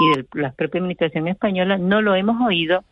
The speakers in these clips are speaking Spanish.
y de la propia administración española, no lo hemos oído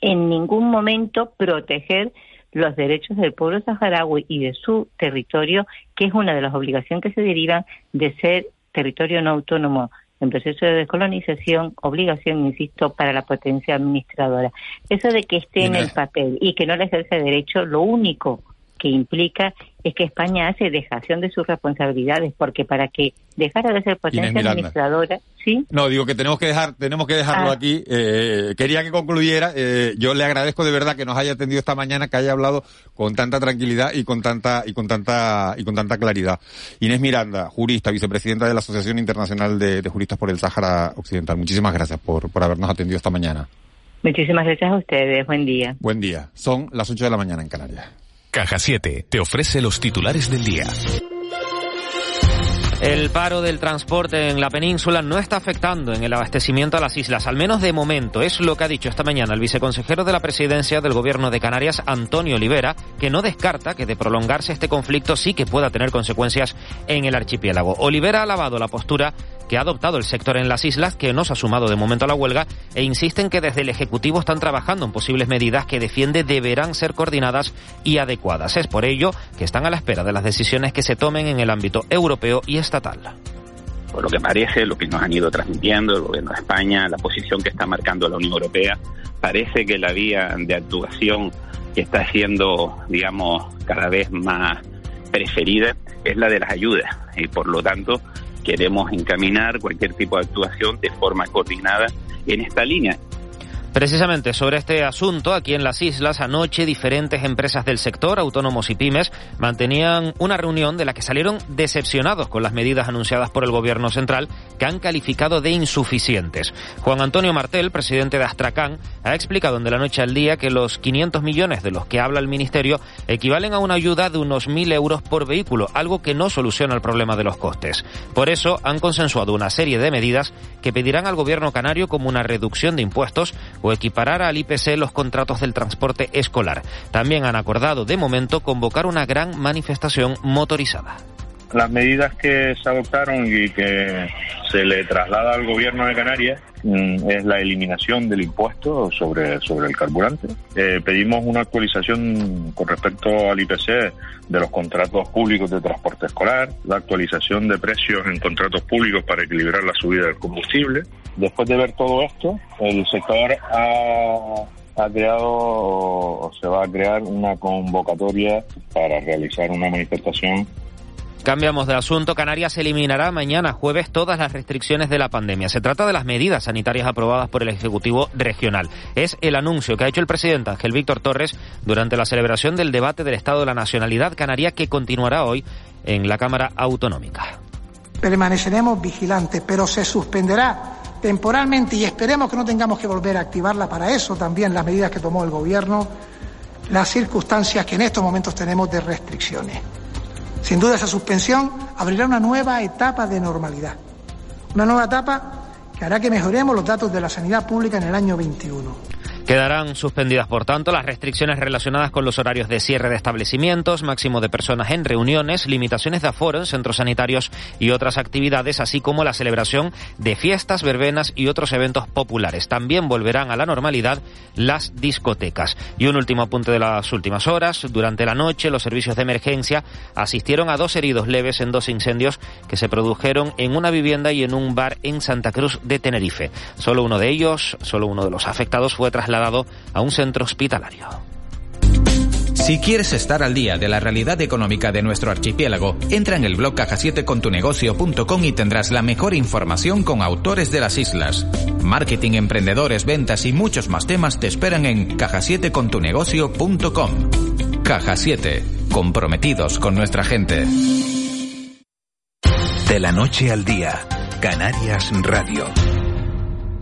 en ningún momento proteger los derechos del pueblo saharaui y de su territorio, que es una de las obligaciones que se derivan de ser territorio no autónomo en proceso de descolonización, obligación, insisto, para la potencia administradora. Eso de que esté en el papel y que no le ejerce derecho, lo único que implica es que España hace dejación de sus responsabilidades, porque para que dejara de ser potencia administradora, ¿sí? No, digo que tenemos que dejar, tenemos que dejarlo ah. aquí. Eh, quería que concluyera. Eh, yo le agradezco de verdad que nos haya atendido esta mañana, que haya hablado con tanta tranquilidad y con tanta y con tanta y con tanta claridad. Inés Miranda, jurista, vicepresidenta de la Asociación Internacional de, Juristas por el Sáhara Occidental. Muchísimas gracias por, por habernos atendido esta mañana. Muchísimas gracias a ustedes. Buen día. Buen día. Son las 8 de la mañana en Canarias. Caja 7 te ofrece los titulares del día. El paro del transporte en la península no está afectando en el abastecimiento a las islas, al menos de momento. Es lo que ha dicho esta mañana el viceconsejero de la presidencia del gobierno de Canarias, Antonio Olivera, que no descarta que de prolongarse este conflicto sí que pueda tener consecuencias en el archipiélago. Olivera ha alabado la postura que ha adoptado el sector en las islas, que no se ha sumado de momento a la huelga, e insisten que desde el Ejecutivo están trabajando en posibles medidas que defiende deberán ser coordinadas y adecuadas. Es por ello que están a la espera de las decisiones que se tomen en el ámbito europeo y estatal. Por lo que parece, lo que nos han ido transmitiendo el gobierno de España, la posición que está marcando la Unión Europea, parece que la vía de actuación que está siendo, digamos, cada vez más preferida es la de las ayudas y por lo tanto queremos encaminar cualquier tipo de actuación de forma coordinada en esta línea. Precisamente sobre este asunto, aquí en las islas, anoche diferentes empresas del sector, autónomos y pymes, mantenían una reunión de la que salieron decepcionados con las medidas anunciadas por el gobierno central, que han calificado de insuficientes. Juan Antonio Martel, presidente de Astracán, ha explicado en De la Noche al Día que los 500 millones de los que habla el Ministerio equivalen a una ayuda de unos 1.000 euros por vehículo, algo que no soluciona el problema de los costes. Por eso han consensuado una serie de medidas que pedirán al gobierno canario como una reducción de impuestos o equiparar al IPC los contratos del transporte escolar. También han acordado de momento convocar una gran manifestación motorizada. Las medidas que se adoptaron y que se le traslada al gobierno de Canarias mm, es la eliminación del impuesto sobre, sobre el carburante. Eh, pedimos una actualización con respecto al IPC de los contratos públicos de transporte escolar, la actualización de precios en contratos públicos para equilibrar la subida del combustible. Después de ver todo esto, el sector ha, ha creado o se va a crear una convocatoria para realizar una manifestación Cambiamos de asunto. Canarias eliminará mañana jueves todas las restricciones de la pandemia. Se trata de las medidas sanitarias aprobadas por el Ejecutivo Regional. Es el anuncio que ha hecho el presidente Ángel Víctor Torres durante la celebración del debate del Estado de la Nacionalidad Canaria que continuará hoy en la Cámara Autonómica. Permaneceremos vigilantes, pero se suspenderá temporalmente y esperemos que no tengamos que volver a activarla para eso también las medidas que tomó el Gobierno, las circunstancias que en estos momentos tenemos de restricciones. Sin duda esa suspensión abrirá una nueva etapa de normalidad, una nueva etapa que hará que mejoremos los datos de la sanidad pública en el año 21. Quedarán suspendidas, por tanto, las restricciones relacionadas con los horarios de cierre de establecimientos, máximo de personas en reuniones, limitaciones de aforo en centros sanitarios y otras actividades, así como la celebración de fiestas, verbenas y otros eventos populares. También volverán a la normalidad las discotecas. Y un último apunte de las últimas horas. Durante la noche, los servicios de emergencia asistieron a dos heridos leves en dos incendios que se produjeron en una vivienda y en un bar en Santa Cruz de Tenerife. Solo uno de ellos, solo uno de los afectados fue trasladado dado a un centro hospitalario. Si quieres estar al día de la realidad económica de nuestro archipiélago, entra en el blog caja7contunegocio.com y tendrás la mejor información con autores de las islas. Marketing, emprendedores, ventas y muchos más temas te esperan en caja7contunegocio.com. Caja 7, comprometidos con nuestra gente. De la noche al día, Canarias Radio.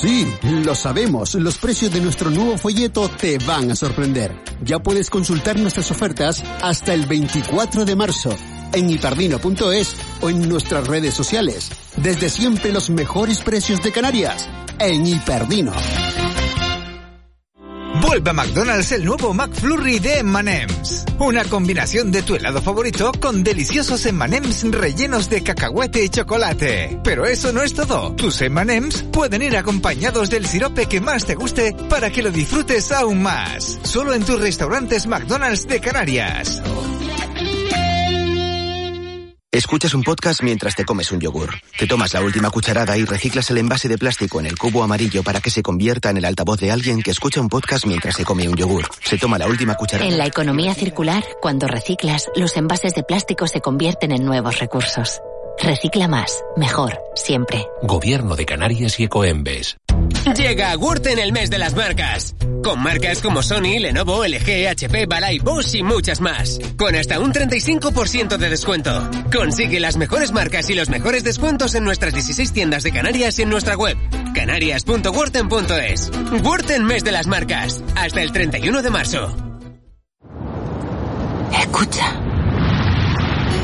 Sí, lo sabemos. Los precios de nuestro nuevo folleto te van a sorprender. Ya puedes consultar nuestras ofertas hasta el 24 de marzo en hiperdino.es o en nuestras redes sociales. Desde siempre los mejores precios de Canarias en Hiperdino. Vuelve a McDonald's el nuevo McFlurry de M&M's. Una combinación de tu helado favorito con deliciosos M&M's rellenos de cacahuete y chocolate. Pero eso no es todo. Tus M&M's pueden ir acompañados del sirope que más te guste para que lo disfrutes aún más. Solo en tus restaurantes McDonald's de Canarias. Escuchas un podcast mientras te comes un yogur. Te tomas la última cucharada y reciclas el envase de plástico en el cubo amarillo para que se convierta en el altavoz de alguien que escucha un podcast mientras se come un yogur. Se toma la última cucharada. En la economía circular, cuando reciclas, los envases de plástico se convierten en nuevos recursos. Recicla más, mejor, siempre. Gobierno de Canarias y Ecoembes. Llega a Wurten el mes de las marcas. Con marcas como Sony, Lenovo, LG, HP, Balay, Bosch y muchas más. Con hasta un 35% de descuento. Consigue las mejores marcas y los mejores descuentos en nuestras 16 tiendas de Canarias y en nuestra web. canarias.wurten.es. Wurten mes de las marcas. Hasta el 31 de marzo. Escucha.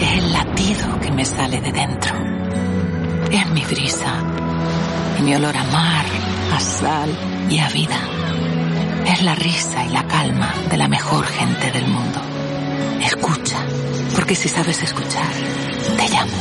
Es el latido que me sale de dentro. Es mi brisa. Y mi olor a mar, a sal y a vida. Es la risa y la calma de la mejor gente del mundo. Escucha, porque si sabes escuchar, te llamo.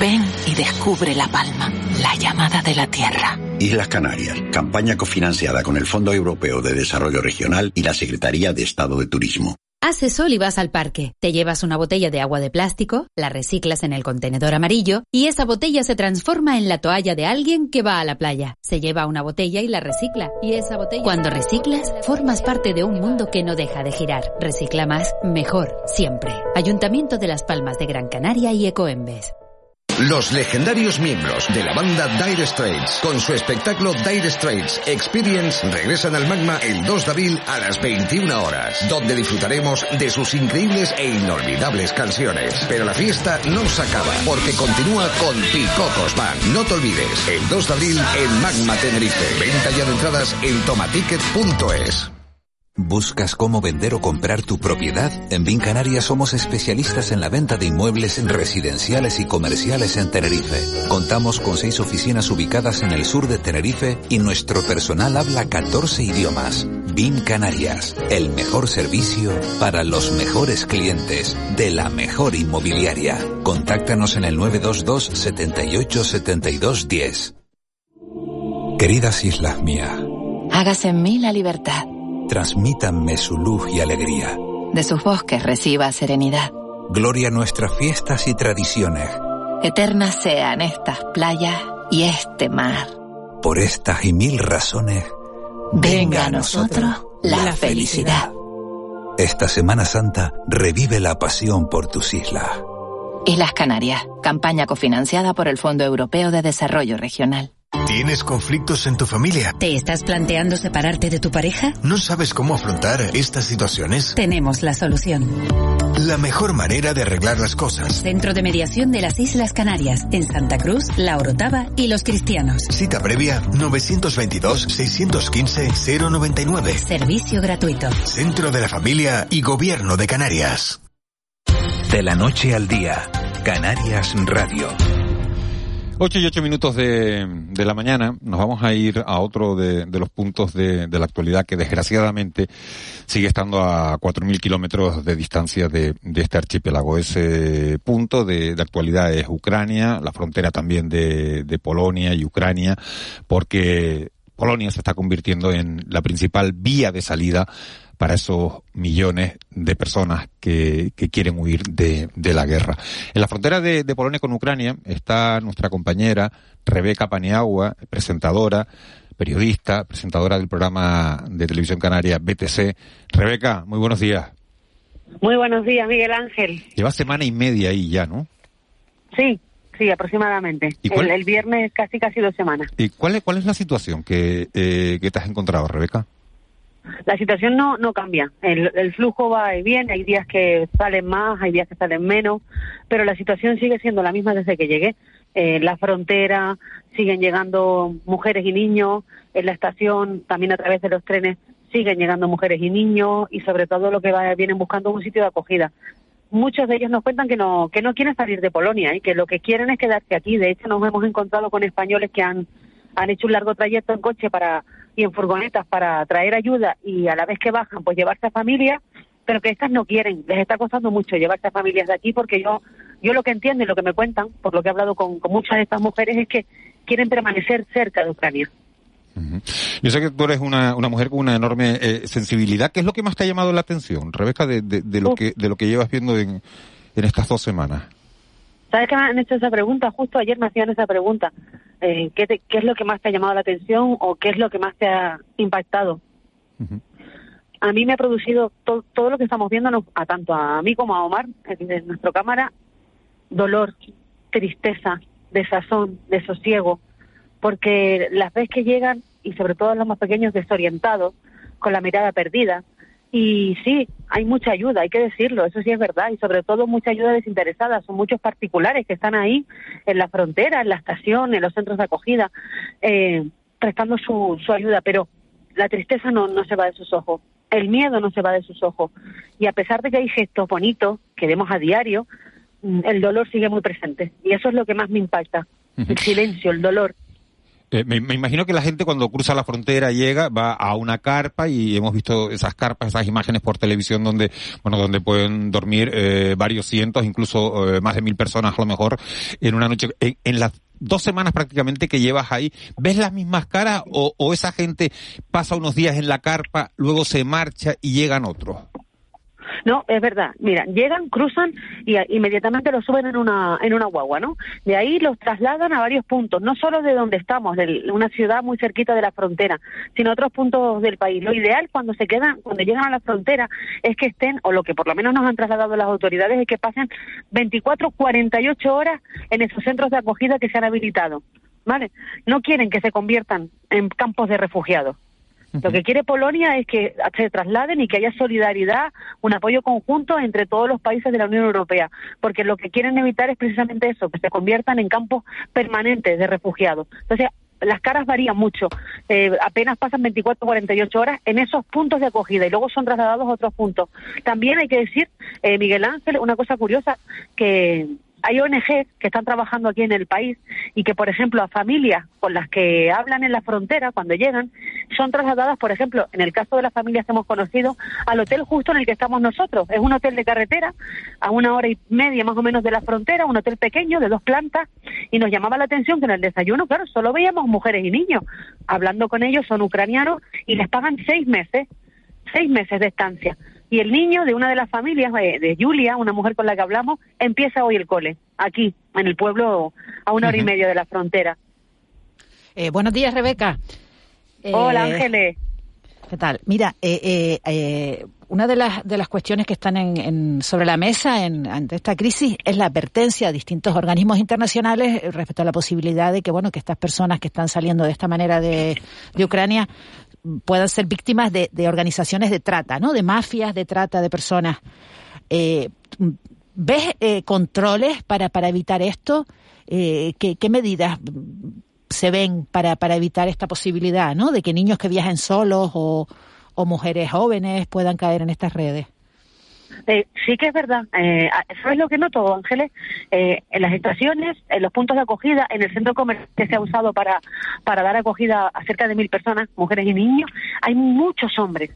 Ven y descubre La Palma, la llamada de la tierra. Islas Canarias, campaña cofinanciada con el Fondo Europeo de Desarrollo Regional y la Secretaría de Estado de Turismo. Hace sol y vas al parque. Te llevas una botella de agua de plástico, la reciclas en el contenedor amarillo y esa botella se transforma en la toalla de alguien que va a la playa. Se lleva una botella y la recicla. Y esa botella. Cuando reciclas, formas parte de un mundo que no deja de girar. Recicla más, mejor, siempre. Ayuntamiento de Las Palmas de Gran Canaria y Ecoembes. Los legendarios miembros de la banda Dire Straits, con su espectáculo Dire Straits Experience, regresan al Magma el 2 de abril a las 21 horas, donde disfrutaremos de sus increíbles e inolvidables canciones. Pero la fiesta no se acaba, porque continúa con Picocos Band. No te olvides, el 2 de abril en Magma Tenerife. Venta ya de entradas en tomaticket.es. ¿Buscas cómo vender o comprar tu propiedad? En Bin Canarias somos especialistas en la venta de inmuebles residenciales y comerciales en Tenerife. Contamos con seis oficinas ubicadas en el sur de Tenerife y nuestro personal habla 14 idiomas. Bin Canarias, el mejor servicio para los mejores clientes de la mejor inmobiliaria. Contáctanos en el 922 78 72 10. Queridas islas mías, Hágase en mí la libertad. Transmítanme su luz y alegría. De sus bosques reciba serenidad. Gloria a nuestras fiestas y tradiciones. Eternas sean estas playas y este mar. Por estas y mil razones, Venga a nosotros la felicidad. esta Semana Santa revive la pasión por tus islas. Islas Canarias, campaña cofinanciada por el Fondo Europeo de Desarrollo Regional. ¿Tienes conflictos en tu familia? ¿Te estás planteando separarte de tu pareja? ¿No sabes cómo afrontar estas situaciones? Tenemos la solución. La mejor manera de arreglar las cosas. Centro de Mediación de las Islas Canarias, en Santa Cruz, La Orotava y Los Cristianos. Cita previa 922-615-099. Servicio gratuito. Centro de la Familia y Gobierno de Canarias. De la noche al día, Canarias Radio. 8 y 8 minutos de, de la mañana, nos vamos a ir a otro de, de los puntos de, de la actualidad que desgraciadamente sigue estando a 4.000 kilómetros de distancia de, de este archipiélago. Ese punto de, de actualidad es Ucrania, la frontera también de, de Polonia y Ucrania, porque Polonia se está convirtiendo en la principal vía de salida para esos millones de personas que, que quieren huir de, de, la guerra. En la frontera de, de, Polonia con Ucrania está nuestra compañera Rebeca Paniagua, presentadora, periodista, presentadora del programa de televisión canaria BTC. Rebeca, muy buenos días. Muy buenos días, Miguel Ángel. Lleva semana y media ahí ya, ¿no? Sí, sí, aproximadamente. El, el, viernes casi casi dos semanas. ¿Y cuál es, cuál es la situación que, eh, que te has encontrado, Rebeca? La situación no, no cambia. El, flujo va y viene, hay días que salen más, hay días que salen menos, pero la situación sigue siendo la misma desde que llegué. en la frontera siguen llegando mujeres y niños, en la estación también a través de los trenes siguen llegando mujeres y niños y sobre todo lo que va, vienen buscando un sitio de acogida. Muchos de ellos nos cuentan que no que no quieren salir de Polonia y que lo que quieren es quedarse aquí. De hecho, nos hemos encontrado con españoles que han han hecho un largo trayecto en coche para y en furgonetas para traer ayuda y a la vez que bajan, pues llevarse a familia, pero que estas no quieren. Les está costando mucho llevarse a familias de aquí porque yo yo lo que entiendo y lo que me cuentan, por lo que he hablado con, muchas de estas mujeres, es que quieren permanecer cerca de Ucrania. Yo sé que tú eres una, una mujer con una enorme eh, sensibilidad. ¿Qué es lo que más te ha llamado la atención, Rebeca, de, de, lo, que, de lo que llevas viendo en, en estas dos semanas? ¿Sabes que me han hecho esa pregunta? Justo ayer me hacían esa pregunta. Eh, ¿qué, ¿Qué es lo que más te ha llamado la atención o qué es lo que más te ha impactado? A mí me ha producido todo lo que estamos viendo, a tanto a mí como a Omar, en nuestra cámara, dolor, tristeza, desazón, desosiego, porque las veces que llegan, y sobre todo los más pequeños desorientados, con la mirada perdida, y sí, hay mucha ayuda, hay que decirlo, eso sí es verdad, y sobre todo mucha ayuda desinteresada, son muchos particulares que están ahí en la frontera, en la estación, en los centros de acogida, eh, prestando su, su ayuda, pero la tristeza no, no se va de sus ojos, el miedo no se va de sus ojos, y a pesar de que hay gestos bonitos que vemos a diario, mm, el dolor sigue muy presente, y eso es lo que más me impacta, el silencio, el dolor. Eh, me, imagino que la gente cuando cruza la frontera llega, va a una carpa y hemos visto esas carpas, esas imágenes por televisión donde, bueno, donde pueden dormir eh, varios cientos, incluso eh, más de mil personas a lo mejor en una noche. En, las dos semanas prácticamente que llevas ahí, ¿ves las mismas caras o, o esa gente pasa unos días en la carpa, luego se marcha y llegan otros? No, es verdad. Mira, llegan, cruzan y inmediatamente los suben en una, en una guagua, ¿no? De ahí los trasladan a varios puntos, no solo de donde estamos, de una ciudad muy cerquita de la frontera, sino a otros puntos del país. Lo ideal cuando se quedan, cuando llegan a la frontera, es que estén, o lo que por lo menos nos han trasladado las autoridades, es que pasen 24, 48 horas en esos centros de acogida que se han habilitado. ¿Vale? No quieren que se conviertan en campos de refugiados. Lo que quiere Polonia es que se trasladen y que haya solidaridad, un apoyo conjunto entre todos los países de la Unión Europea, porque lo que quieren evitar es precisamente eso, que se conviertan en campos permanentes de refugiados. Entonces, las caras varían mucho. Eh, apenas pasan 24 o 48 horas en esos puntos de acogida y luego son trasladados a otros puntos. También hay que decir, eh, Miguel Ángel, una cosa curiosa, que hay ONG que están trabajando aquí en el país y que, por ejemplo, a familias con las que hablan en la frontera cuando llegan, son trasladadas, por ejemplo, en el caso de las familias que hemos conocido, al hotel justo en el que estamos nosotros. Es un hotel de carretera, a una hora y media más o menos de la frontera, un hotel pequeño de dos plantas, y nos llamaba la atención que en el desayuno, claro, solo veíamos mujeres y niños. Hablando con ellos, son ucranianos y les pagan seis meses, seis meses de estancia y el niño de una de las familias, de, Julia, una mujer con la que hablamos, empieza hoy el cole, aquí, en el pueblo, a una hora y media de la frontera. Eh, buenos días, Rebeca. Hola, eh, Ángeles. ¿Qué tal? Mira, eh, una de las, de las cuestiones que están en, sobre la mesa en, ante esta crisis es la advertencia a distintos organismos internacionales respecto a la posibilidad de que, bueno, que estas personas que están saliendo de esta manera de, de Ucrania puedan ser víctimas de, organizaciones de trata, ¿no? De mafias de trata de personas. Eh, ¿Ves eh, controles para, para evitar esto? Eh, ¿qué, medidas se ven para, para evitar esta posibilidad, ¿no? De que niños que viajen solos o, o mujeres jóvenes puedan caer en estas redes. Eh, sí que es verdad. Eh, eso es lo que noto, Ángeles. Eh, en las estaciones, en los puntos de acogida, en el centro comercial que se ha usado para, para dar acogida a cerca de mil personas, mujeres y niños, hay muchos hombres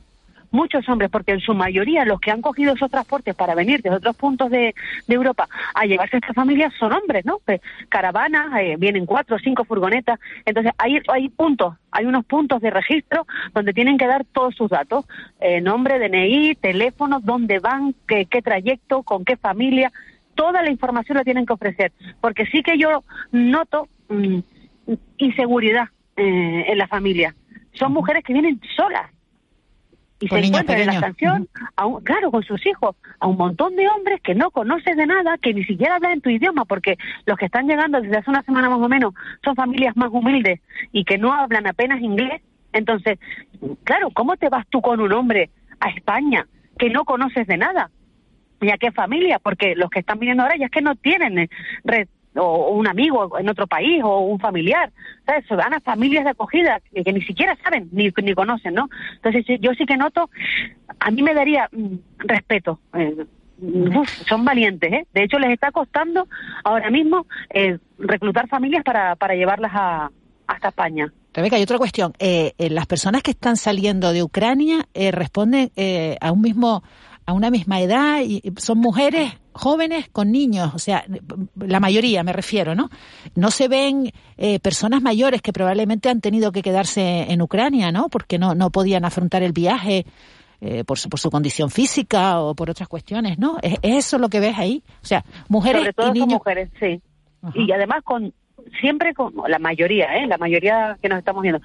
muchos hombres, porque en su mayoría los que han cogido esos transportes para venir de otros puntos de, Europa a llevarse a estas familias son hombres, ¿no? Pues, caravanas, eh, vienen cuatro o cinco furgonetas, entonces hay, hay puntos, hay unos puntos de registro donde tienen que dar todos sus datos, eh, nombre, DNI, teléfono, dónde van, qué, qué trayecto, con qué familia, toda la información la tienen que ofrecer, porque sí que yo noto mm, inseguridad eh, en la familia. Son mujeres que vienen solas, y se encuentran en la estación, claro, con sus hijos, a un montón de hombres que no conoces de nada, que ni siquiera hablan en tu idioma, porque los que están llegando desde hace una semana más o menos son familias más humildes y que no hablan apenas inglés. Entonces, claro, ¿cómo te vas tú con un hombre a España que no conoces de nada? ¿Y a qué familia? Porque los que están viniendo ahora ya es que no tienen red o, un amigo en otro país o un familiar, ¿sabes? Se van a familias de acogida que, ni siquiera saben ni, ni conocen, ¿no? Entonces yo sí que noto, a mí me daría mm, respeto. Eh, son valientes, ¿eh? De hecho, les está costando ahora mismo eh, reclutar familias para, para llevarlas a, hasta España. Rebeca, hay otra cuestión. Eh, eh, las personas que están saliendo de Ucrania eh, responden a un mismo, a una misma edad y son mujeres jóvenes con niños, o sea, la mayoría me refiero, ¿no? No se ven personas mayores que probablemente han tenido que quedarse en Ucrania, ¿no? Porque no, no podían afrontar el viaje por, su, por su condición física o por otras cuestiones, ¿no? ¿Es, eso lo que ves ahí? O sea, mujeres Sobre todo y niños. mujeres, sí. Y además con siempre con la mayoría, ¿eh? la mayoría que nos estamos viendo,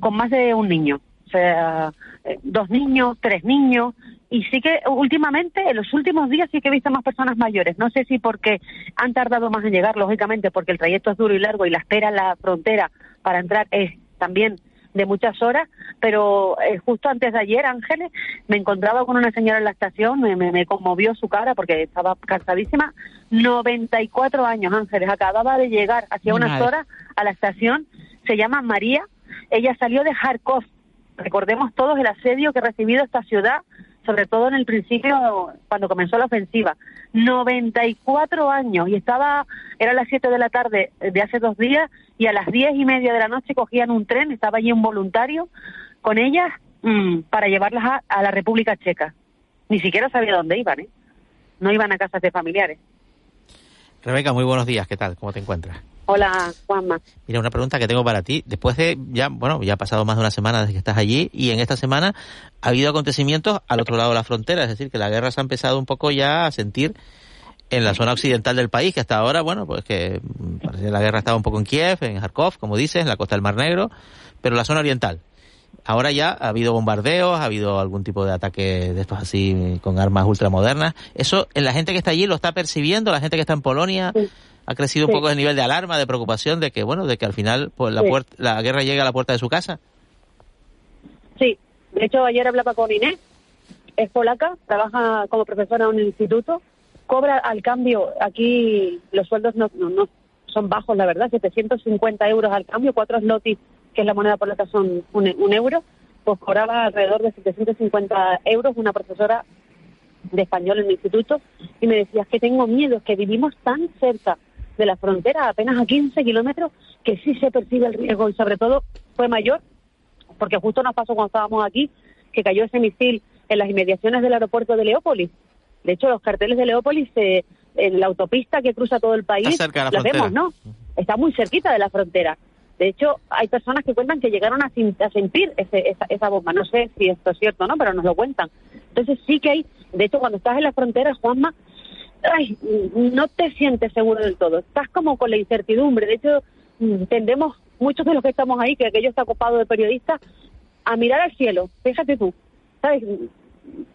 con más de un niño. O sea, eh, dos niños, tres niños. Y sí que últimamente, en los últimos días, sí que he visto más personas mayores. No sé si porque han tardado más en llegar, lógicamente, porque el trayecto es duro y largo y la espera en la frontera para entrar es también de muchas horas, pero eh, justo antes de ayer, Ángeles, me encontraba con una señora en la estación, me, me, conmovió su cara porque estaba cansadísima. 94 años, Ángeles, acababa de llegar hacía unas horas a la estación, se llama María, ella salió de Kharkov, recordemos todos el asedio que ha recibido esta ciudad sobre todo en el principio, cuando comenzó la ofensiva. 94 años y estaba, era las 7 de la tarde de hace dos días y a las diez y media de la noche cogían un tren, estaba allí un voluntario con ellas mm, para llevarlas a, la República Checa. Ni siquiera sabía dónde iban, ¿eh? No iban a casas de familiares. Rebeca, muy buenos días, ¿qué tal? ¿Cómo te encuentras? Hola, Juanma. Mira, una pregunta que tengo para ti. Después de ya, bueno, ya ha pasado más de una semana desde que estás allí y en esta semana ha habido acontecimientos al otro lado de la frontera, es decir, que la guerra se ha empezado un poco ya a sentir en la zona occidental del país, que hasta ahora, bueno, pues que mm, parece que la guerra estaba un poco en Kiev, en Kharkov, como dices, en la costa del Mar Negro, pero la zona oriental. Ahora ya ha habido bombardeos, ha habido algún tipo de ataque de estos así con armas ultramodernas. Eso en la gente que está allí lo está percibiendo, la gente que está en Polonia ha crecido un poco el nivel de alarma, de preocupación de que, bueno, de que al final pues la, la guerra llegue a la puerta de su casa. Sí, de hecho ayer hablaba con Inés, es polaca, trabaja como profesora en un instituto, cobra al cambio, aquí los sueldos no, no, son bajos, la verdad, 750 euros al cambio, cuatro slotis, que es la moneda polaca, son un, un euro, pues cobraba alrededor de 750 euros una profesora de español en el instituto y me decía que tengo miedo, que vivimos tan cerca de la frontera, apenas a 15 kilómetros, que sí se percibe el riesgo y sobre todo fue mayor, porque justo nos pasó cuando estábamos aquí, que cayó ese misil en las inmediaciones del aeropuerto de Leópolis. De hecho, los carteles de Leópolis, eh, en la autopista que cruza todo el país, los vemos, ¿no? Está muy cerquita de la frontera. De hecho, hay personas que cuentan que llegaron a, sentir ese, esa, esa, bomba. No sé si esto es cierto no, pero nos lo cuentan. Entonces sí que hay, de hecho, cuando estás en la frontera, Juanma, ay, no te sientes seguro del todo. Estás como con la incertidumbre. De hecho, tendemos, muchos de los que estamos ahí, que aquello está ocupado de periodistas, a mirar al cielo. Fíjate tú, ¿sabes?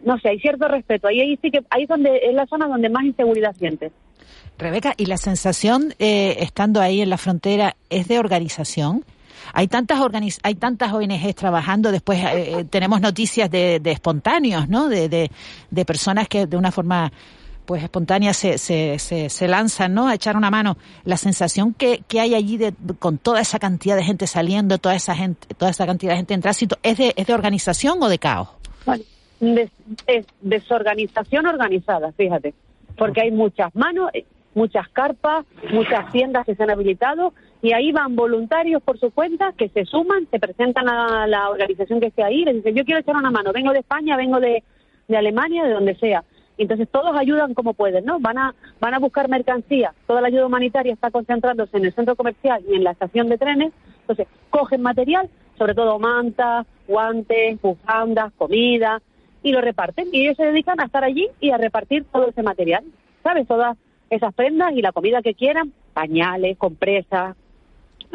No sé, hay cierto respeto. Ahí, ahí sí que, ahí es donde, es la zona donde más inseguridad sientes. Rebeca, ¿y la sensación eh, estando ahí en la frontera es de organización? Hay tantas hay tantas ONGs trabajando, después eh, eh, tenemos noticias de, de espontáneos, ¿no? De, de, de, personas que de una forma pues espontánea se, se, se, lanzan ¿no? a echar una mano. La sensación que, que hay allí de, con toda esa cantidad de gente saliendo, toda esa gente, toda esa cantidad de gente en tránsito, ¿es de, es de organización o de caos? es desorganización organizada, fíjate, porque hay muchas manos, eh, muchas carpas, muchas tiendas que se han habilitado y ahí van voluntarios por su cuenta que se suman, se presentan a la organización que esté ahí, les dicen yo quiero echar una mano, vengo de España, vengo de, de Alemania, de donde sea entonces todos ayudan como pueden, ¿no? Van a, van a buscar mercancía. Toda la ayuda humanitaria está concentrándose en el centro comercial y en la estación de trenes. Entonces cogen material, sobre todo mantas, guantes, bufandas, comida, y lo reparten. Y ellos se dedican a estar allí y a repartir todo ese material, ¿sabes? Todas esas prendas y la comida que quieran, pañales, compresas,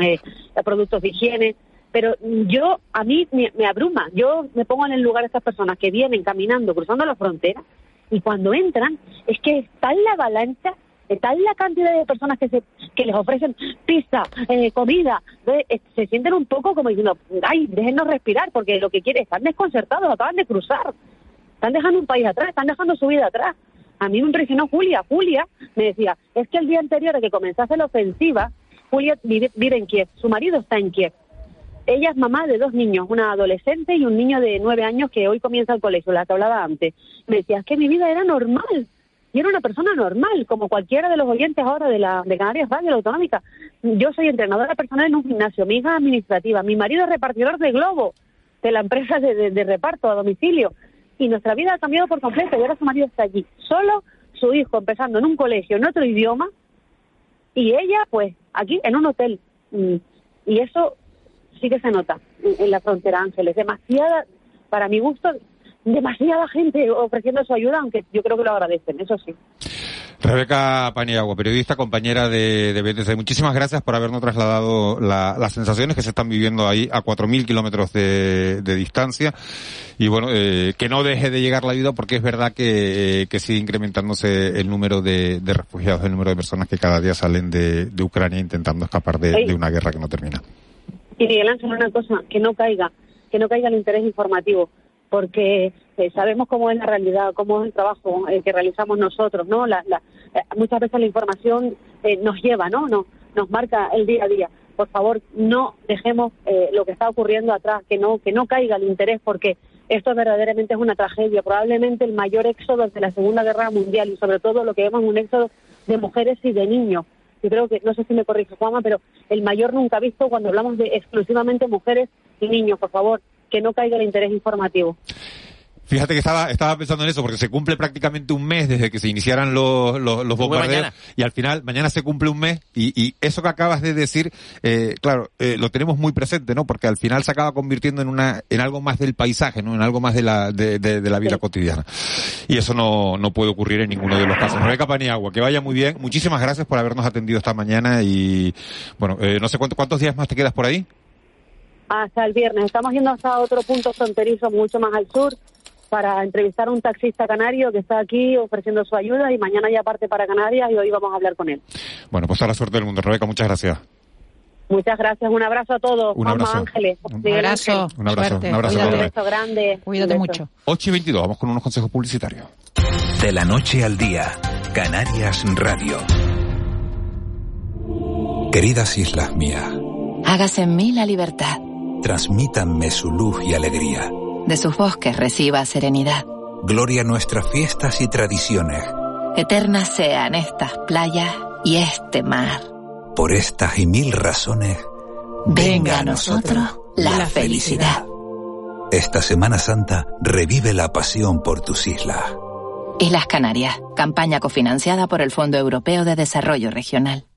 eh, productos de higiene. Pero yo, a mí me, abruma. Yo me pongo en el lugar de estas personas que vienen caminando, cruzando la frontera, y cuando entran es que está en la avalancha está la cantidad de personas que se que les ofrecen pizza, eh, comida, se sienten un poco como diciendo, ay, déjenos respirar, porque lo que quieren, están desconcertados, acaban de cruzar, están dejando un país atrás, están dejando su vida atrás. A mí me impresionó Julia. Julia me decía, es que el día anterior de que comenzase la ofensiva, Julia vive, vive en Kiev, su marido está en Kiev. Ella es mamá de dos niños, una adolescente y un niño de nueve años que hoy comienza el colegio, la que hablaba antes. Me decía, es que mi vida era normal. Y era una persona normal, como cualquiera de los oyentes ahora de la de Canarias Radio, la autonómica. Yo soy entrenadora personal en un gimnasio, mi hija administrativa, mi marido es repartidor de globo de la empresa de- de reparto a domicilio. Y nuestra vida ha cambiado por completo y ahora su marido está allí. Solo su hijo empezando en un colegio en otro idioma y ella pues aquí en un hotel. Mm, Y eso sí que se nota en, en la frontera Ángeles. Demasiada, para mi gusto, demasiada gente ofreciendo su ayuda, aunque yo creo que lo agradecen, eso sí. Rebeca Paniagua, periodista, compañera de, de BTC. Muchísimas gracias por habernos trasladado la- las sensaciones que se están viviendo ahí a 4.000 kilómetros de, de distancia. Y bueno, eh, que no deje de llegar la ayuda porque es verdad que, eh, que sigue incrementándose el número de, de refugiados, el número de personas que cada día salen de, de Ucrania intentando escapar de, de una guerra que no termina. Y Miguel Ángel, una cosa, que no caiga, que no caiga el interés informativo, porque eh, sabemos cómo es la realidad, cómo es el trabajo eh, que realizamos nosotros, ¿no? La, la- eh, muchas veces la información eh, nos lleva, ¿no? Nos, nos marca el día a día. Por favor, no dejemos lo que está ocurriendo atrás, que no, que no caiga el interés, porque esto verdaderamente es una tragedia, probablemente el mayor éxodo desde la Segunda Guerra Mundial y sobre todo lo que vemos es un éxodo de mujeres y de niños. Yo creo que, no sé si me corrige Juanma, pero el mayor nunca visto cuando hablamos de exclusivamente mujeres y niños, por favor, que no caiga el interés informativo. Fíjate que estaba, estaba pensando en eso, porque se cumple prácticamente un mes desde que se iniciaran los, los, los bombardeos, y al final, mañana se cumple un mes, y, y eso que acabas de decir, eh, claro, eh, lo tenemos muy presente, ¿no? Porque al final se acaba convirtiendo en una, en algo más del paisaje, ¿no? En algo más de la, de, de, de la vida cotidiana. Y eso no, no puede ocurrir en ninguno de los casos. Rebeca Paniagua, que vaya muy bien. Muchísimas gracias por habernos atendido esta mañana y, bueno, eh, no sé cuánto, cuántos días más te quedas por ahí. Hasta el viernes. Estamos yendo hasta otro punto fronterizo mucho más al sur para entrevistar a un taxista canario que está aquí ofreciendo su ayuda y mañana ya parte para Canarias y hoy vamos a hablar con él. Bueno, pues toda la suerte del mundo. Rebeca, muchas gracias. Muchas gracias, un abrazo a todos. Un Juanma, abrazo. Ángeles, Un abrazo. Un abrazo, Suerte. un abrazo. Cuídate. Un beso grande. Cuídate beso. mucho. 8 y 22, vamos con unos consejos publicitarios. De la noche al día, Canarias Radio. Queridas islas mías, Hágase en mí la libertad. Transmítanme su luz y alegría. De sus bosques reciba serenidad. Gloria a nuestras fiestas y tradiciones. Eternas sean estas playas y este mar. Por estas y mil razones, Venga a nosotros la felicidad. esta Semana Santa revive la pasión por tus islas. Islas Canarias, campaña cofinanciada por el Fondo Europeo de Desarrollo Regional.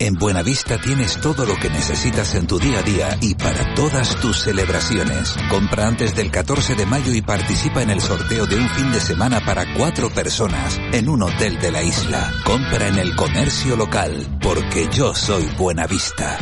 En Buenavista tienes todo lo que necesitas en tu día a día y para todas tus celebraciones. Compra antes del 14 de mayo y participa en el sorteo de un fin de semana para cuatro personas en un hotel de la isla. Compra en el comercio local, porque yo soy Buenavista.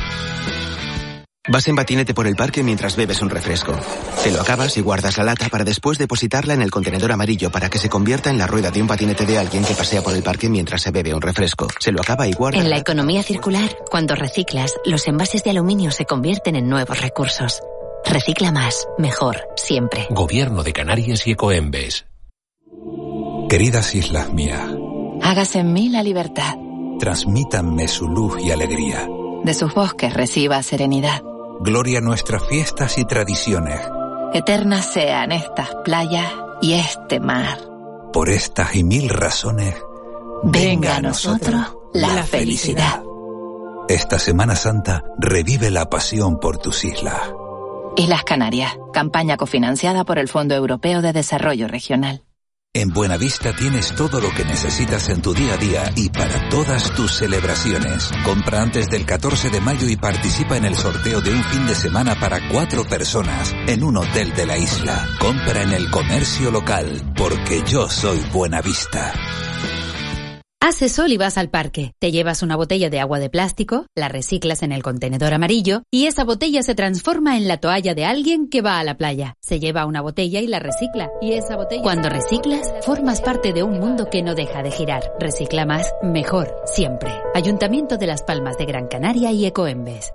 Vas en patinete por el parque mientras bebes un refresco. Te lo acabas y guardas la lata para después depositarla en el contenedor amarillo para que se convierta en la rueda de un patinete de alguien que pasea por el parque mientras se bebe un refresco. Se lo acaba y guarda. En la economía circular, cuando reciclas, los envases de aluminio se convierten en nuevos recursos. Recicla más, mejor, siempre. Gobierno de Canarias y Ecoembes. Queridas islas mías, Hágase en mí la libertad. transmítanme su luz y alegría. De sus bosques reciba serenidad. Gloria a nuestras fiestas y tradiciones. Eternas sean estas playas y este mar. Por estas y mil razones, Venga a nosotros la felicidad. esta Semana Santa revive la pasión por tus islas. Islas Canarias, campaña cofinanciada por el Fondo Europeo de Desarrollo Regional. En Buenavista tienes todo lo que necesitas en tu día a día y para todas tus celebraciones. Compra antes del 14 de mayo y participa en el sorteo de un fin de semana para cuatro personas en un hotel de la isla. Compra en el comercio local, porque yo soy Buenavista. Hace sol y vas al parque. Te llevas una botella de agua de plástico, la reciclas en el contenedor amarillo y esa botella se transforma en la toalla de alguien que va a la playa. Se lleva una botella y la recicla. Y esa botella... Cuando reciclas, formas parte de un mundo que no deja de girar. Recicla más, mejor, siempre. Ayuntamiento de Las Palmas de Gran Canaria y Ecoembes.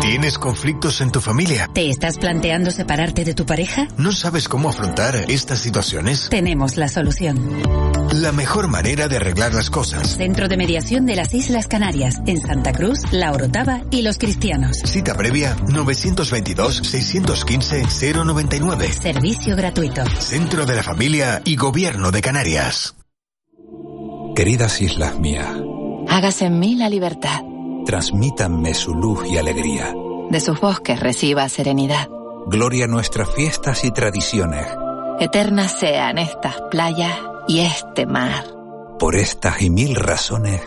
¿Tienes conflictos en tu familia? ¿Te estás planteando separarte de tu pareja? ¿No sabes cómo afrontar estas situaciones? Tenemos la solución. La mejor manera de arreglar las cosas. Centro de Mediación de las Islas Canarias, en Santa Cruz, La Orotava y Los Cristianos. Cita previa 922-615-099. Servicio gratuito. Centro de la Familia y Gobierno de Canarias. Queridas islas mías, Hágase en mí la libertad. transmítanme su luz y alegría. De sus bosques reciba serenidad. Gloria a nuestras fiestas y tradiciones. Eternas sean estas playas y este mar. Por estas y mil razones,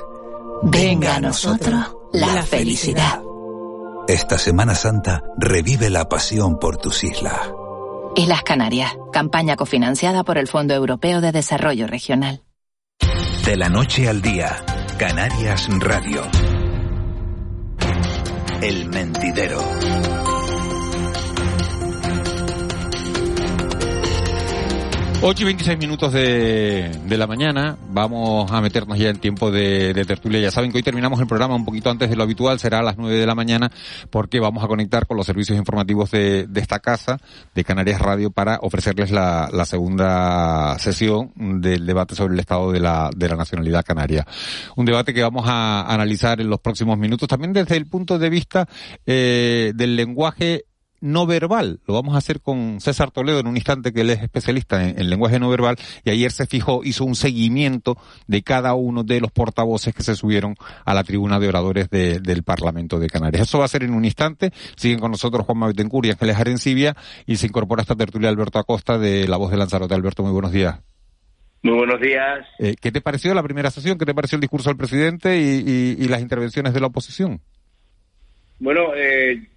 Venga a nosotros la felicidad. esta Semana Santa revive la pasión por tus islas. Islas Canarias, campaña cofinanciada por el Fondo Europeo de Desarrollo Regional. De la noche al día, Canarias Radio. El mentidero. 8 y 26 minutos de, de la mañana, vamos a meternos ya en tiempo de, de tertulia. Ya saben que hoy terminamos el programa un poquito antes de lo habitual, será a las 9 de la mañana, porque vamos a conectar con los servicios informativos de, de esta casa, de Canarias Radio, para ofrecerles la, la segunda sesión del debate sobre el estado de la, de la nacionalidad canaria. Un debate que vamos a analizar en los próximos minutos, también desde el punto de vista eh, del lenguaje no verbal. Lo vamos a hacer con César Toledo en un instante que él es especialista en, en, lenguaje no verbal y ayer se fijó, hizo un seguimiento de cada uno de los portavoces que se subieron a la tribuna de oradores de, del Parlamento de Canarias. Eso va a ser en un instante. Siguen con nosotros Juan Betancourt y Ángeles Arencibia y se incorpora esta tertulia Alberto Acosta de La Voz de Lanzarote. Alberto, muy buenos días. Muy buenos días. Eh, ¿Qué te pareció la primera sesión? ¿Qué te pareció el discurso del presidente y, y, y las intervenciones de la oposición? Bueno, eh,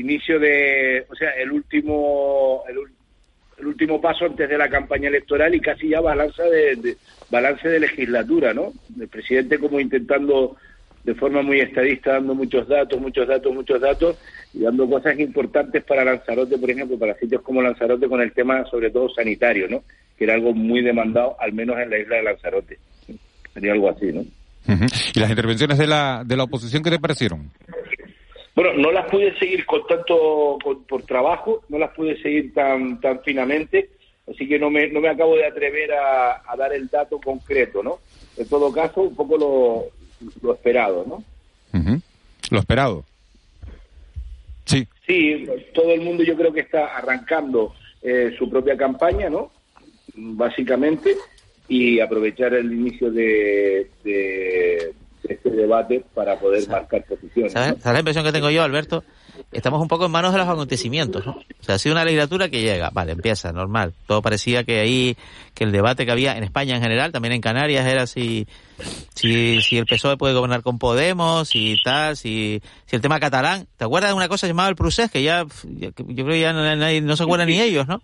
inicio de, o sea, el último, el, último paso antes de la campaña electoral y casi ya balance de, de, balance de legislatura, ¿no? El presidente como intentando de forma muy estadista, dando muchos datos, muchos datos, muchos datos y dando cosas importantes para Lanzarote, por ejemplo, para sitios como Lanzarote con el tema sobre todo sanitario, ¿no? Que era algo muy demandado, al menos en la isla de Lanzarote. Sería algo así, ¿no? ¿Y las intervenciones de la, de la oposición qué te parecieron? Bueno, no las pude seguir con tanto con, por trabajo, no las pude seguir tan tan finamente, así que no me, no me acabo de atrever a, a dar el dato concreto, ¿no? En todo caso, un poco lo, lo esperado, ¿no? Uh -huh. Lo esperado. Sí. Sí, todo el mundo yo creo que está arrancando eh, su propia campaña, ¿no? Básicamente, y aprovechar el inicio de, de, este debate para poder marcar posiciones. ¿Sabes, ¿no? ¿Sabes la impresión que tengo yo, Alberto? Estamos un poco en manos de los acontecimientos, ¿no? O sea, ha sido una legislatura que llega, vale, empieza, normal. Todo parecía que ahí, que el debate que había en España en general, también en Canarias, era si, si, si el PSOE puede gobernar con Podemos y tal, si, si el tema catalán. ¿Te acuerdas de una cosa llamada el Prusés? Que ya, yo creo que ya no, nadie, no se acuerdan ni ellos, ¿no?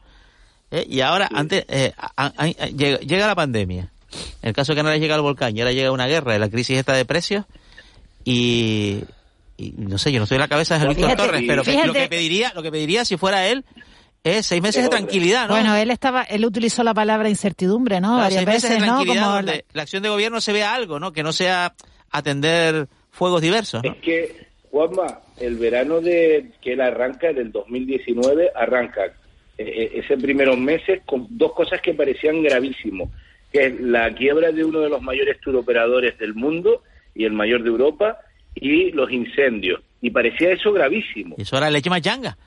¿Eh? Y ahora, antes, eh, a, a, a, llega, llega la pandemia. En el caso de Canarias llega el volcán y ahora llega una guerra, la crisis esta de precios y, y no sé, yo no estoy en la cabeza de Luis Torres, pero lo que pediría, lo que pediría si fuera él es seis meses de tranquilidad, ¿no? Bueno, él estaba, él utilizó la palabra incertidumbre, ¿no? Claro, Varias seis meses veces, de ¿no? tranquilidad Como donde la... la acción de gobierno se vea algo, ¿no? Que no sea atender fuegos diversos, ¿no? Es que, Juanma, el verano de que él arranca, del 2019, arranca eh, ese primeros meses con dos cosas que parecían gravísimos, que es la quiebra de uno de los mayores turoperadores del mundo y el mayor de Europa y los incendios. Y parecía eso gravísimo. Eso era leche machanga.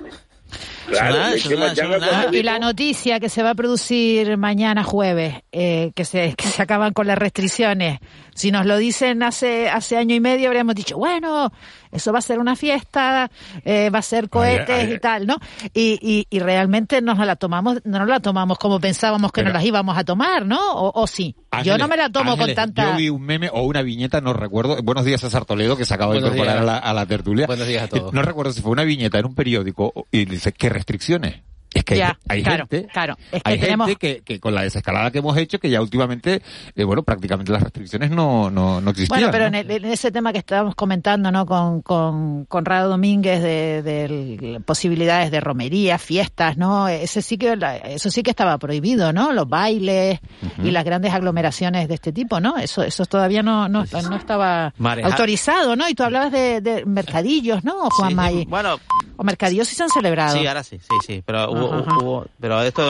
Claro, leche machanga nada. cuando Y la noticia que se va a producir mañana jueves, eh, que se que se acaban con las restricciones. Si nos lo dicen hace hace año y medio habríamos dicho, bueno, eso va a ser una fiesta, eh, va a ser cohetes Ay, ay, y tal, ¿no? Y, y, y realmente nos la tomamos, no nos la tomamos como pensábamos que Pero- nos las íbamos a tomar, ¿no? O, o sí. Yo no me la tomo Ángeles, con tanta. Yo vi un meme o una viñeta, no recuerdo. Buenos días, César Toledo, que se acaba de incorporar a la, a la tertulia. Buenos días a todos. No recuerdo si fue una viñeta en un periódico y dice, ¿qué restricciones? Es que Ya, hay, hay claro, gente, claro. Es que hay tenemos- gente que, que con la desescalada que hemos hecho, que ya últimamente, eh, bueno, prácticamente las restricciones no, no, no existían. Bueno, pero ¿no? en, el- en ese tema que estábamos comentando, ¿no? Con, con Conrado Domínguez de, de posibilidades de romería, fiestas, ¿no? Ese sí que, eso sí que estaba prohibido, ¿no? Los bailes y las grandes aglomeraciones de este tipo, ¿no? Eso, eso todavía no, no, no estaba Mareja- autorizado, ¿no? Y tú hablabas de, de mercadillos, ¿no, Juan May? Bueno, O mercadillos sí se han celebrado. sí, ahora sí, sí, sí. Pero hubo, Ajá. hubo- pero esto,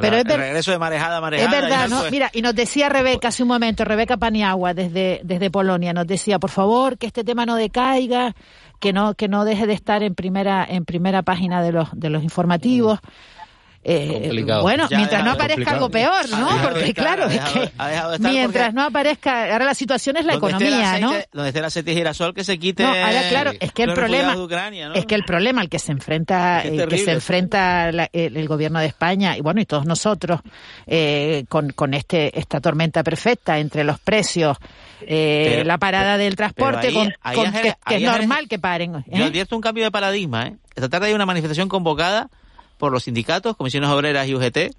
Pero la- es ver- el regreso de marejada, Es marejada. verdad, ya ¿no? fue. Mira, y nos decía Rebeca hace un momento, Rebeca Paniagua desde, desde Polonia, nos decía, por favor, que este tema no decaiga, que no, que no deje de estar en primera, en primera página de los, de los informativos. Eh, bueno, Ya mientras no aparezca algo peor, ¿no? Porque estar, claro, ha es que ha dejado de estar mientras no aparezca, ahora la situación es la economía, ¿no? Donde esté el aceite girasol, que se quite. No, ahora claro, es que el problema es que el problema al que se enfrenta Es que eh, se enfrenta la- el, el gobierno de España y bueno y todos nosotros eh, con, con este esta tormenta perfecta entre los precios, eh, Pero- la parada del transporte, ahí- con, ahí con has- que, es normal que paren. ¿eh? Yo advierto un cambio de paradigma. ¿eh? Esta tarde hay una manifestación convocada por los sindicatos, comisiones obreras y UGT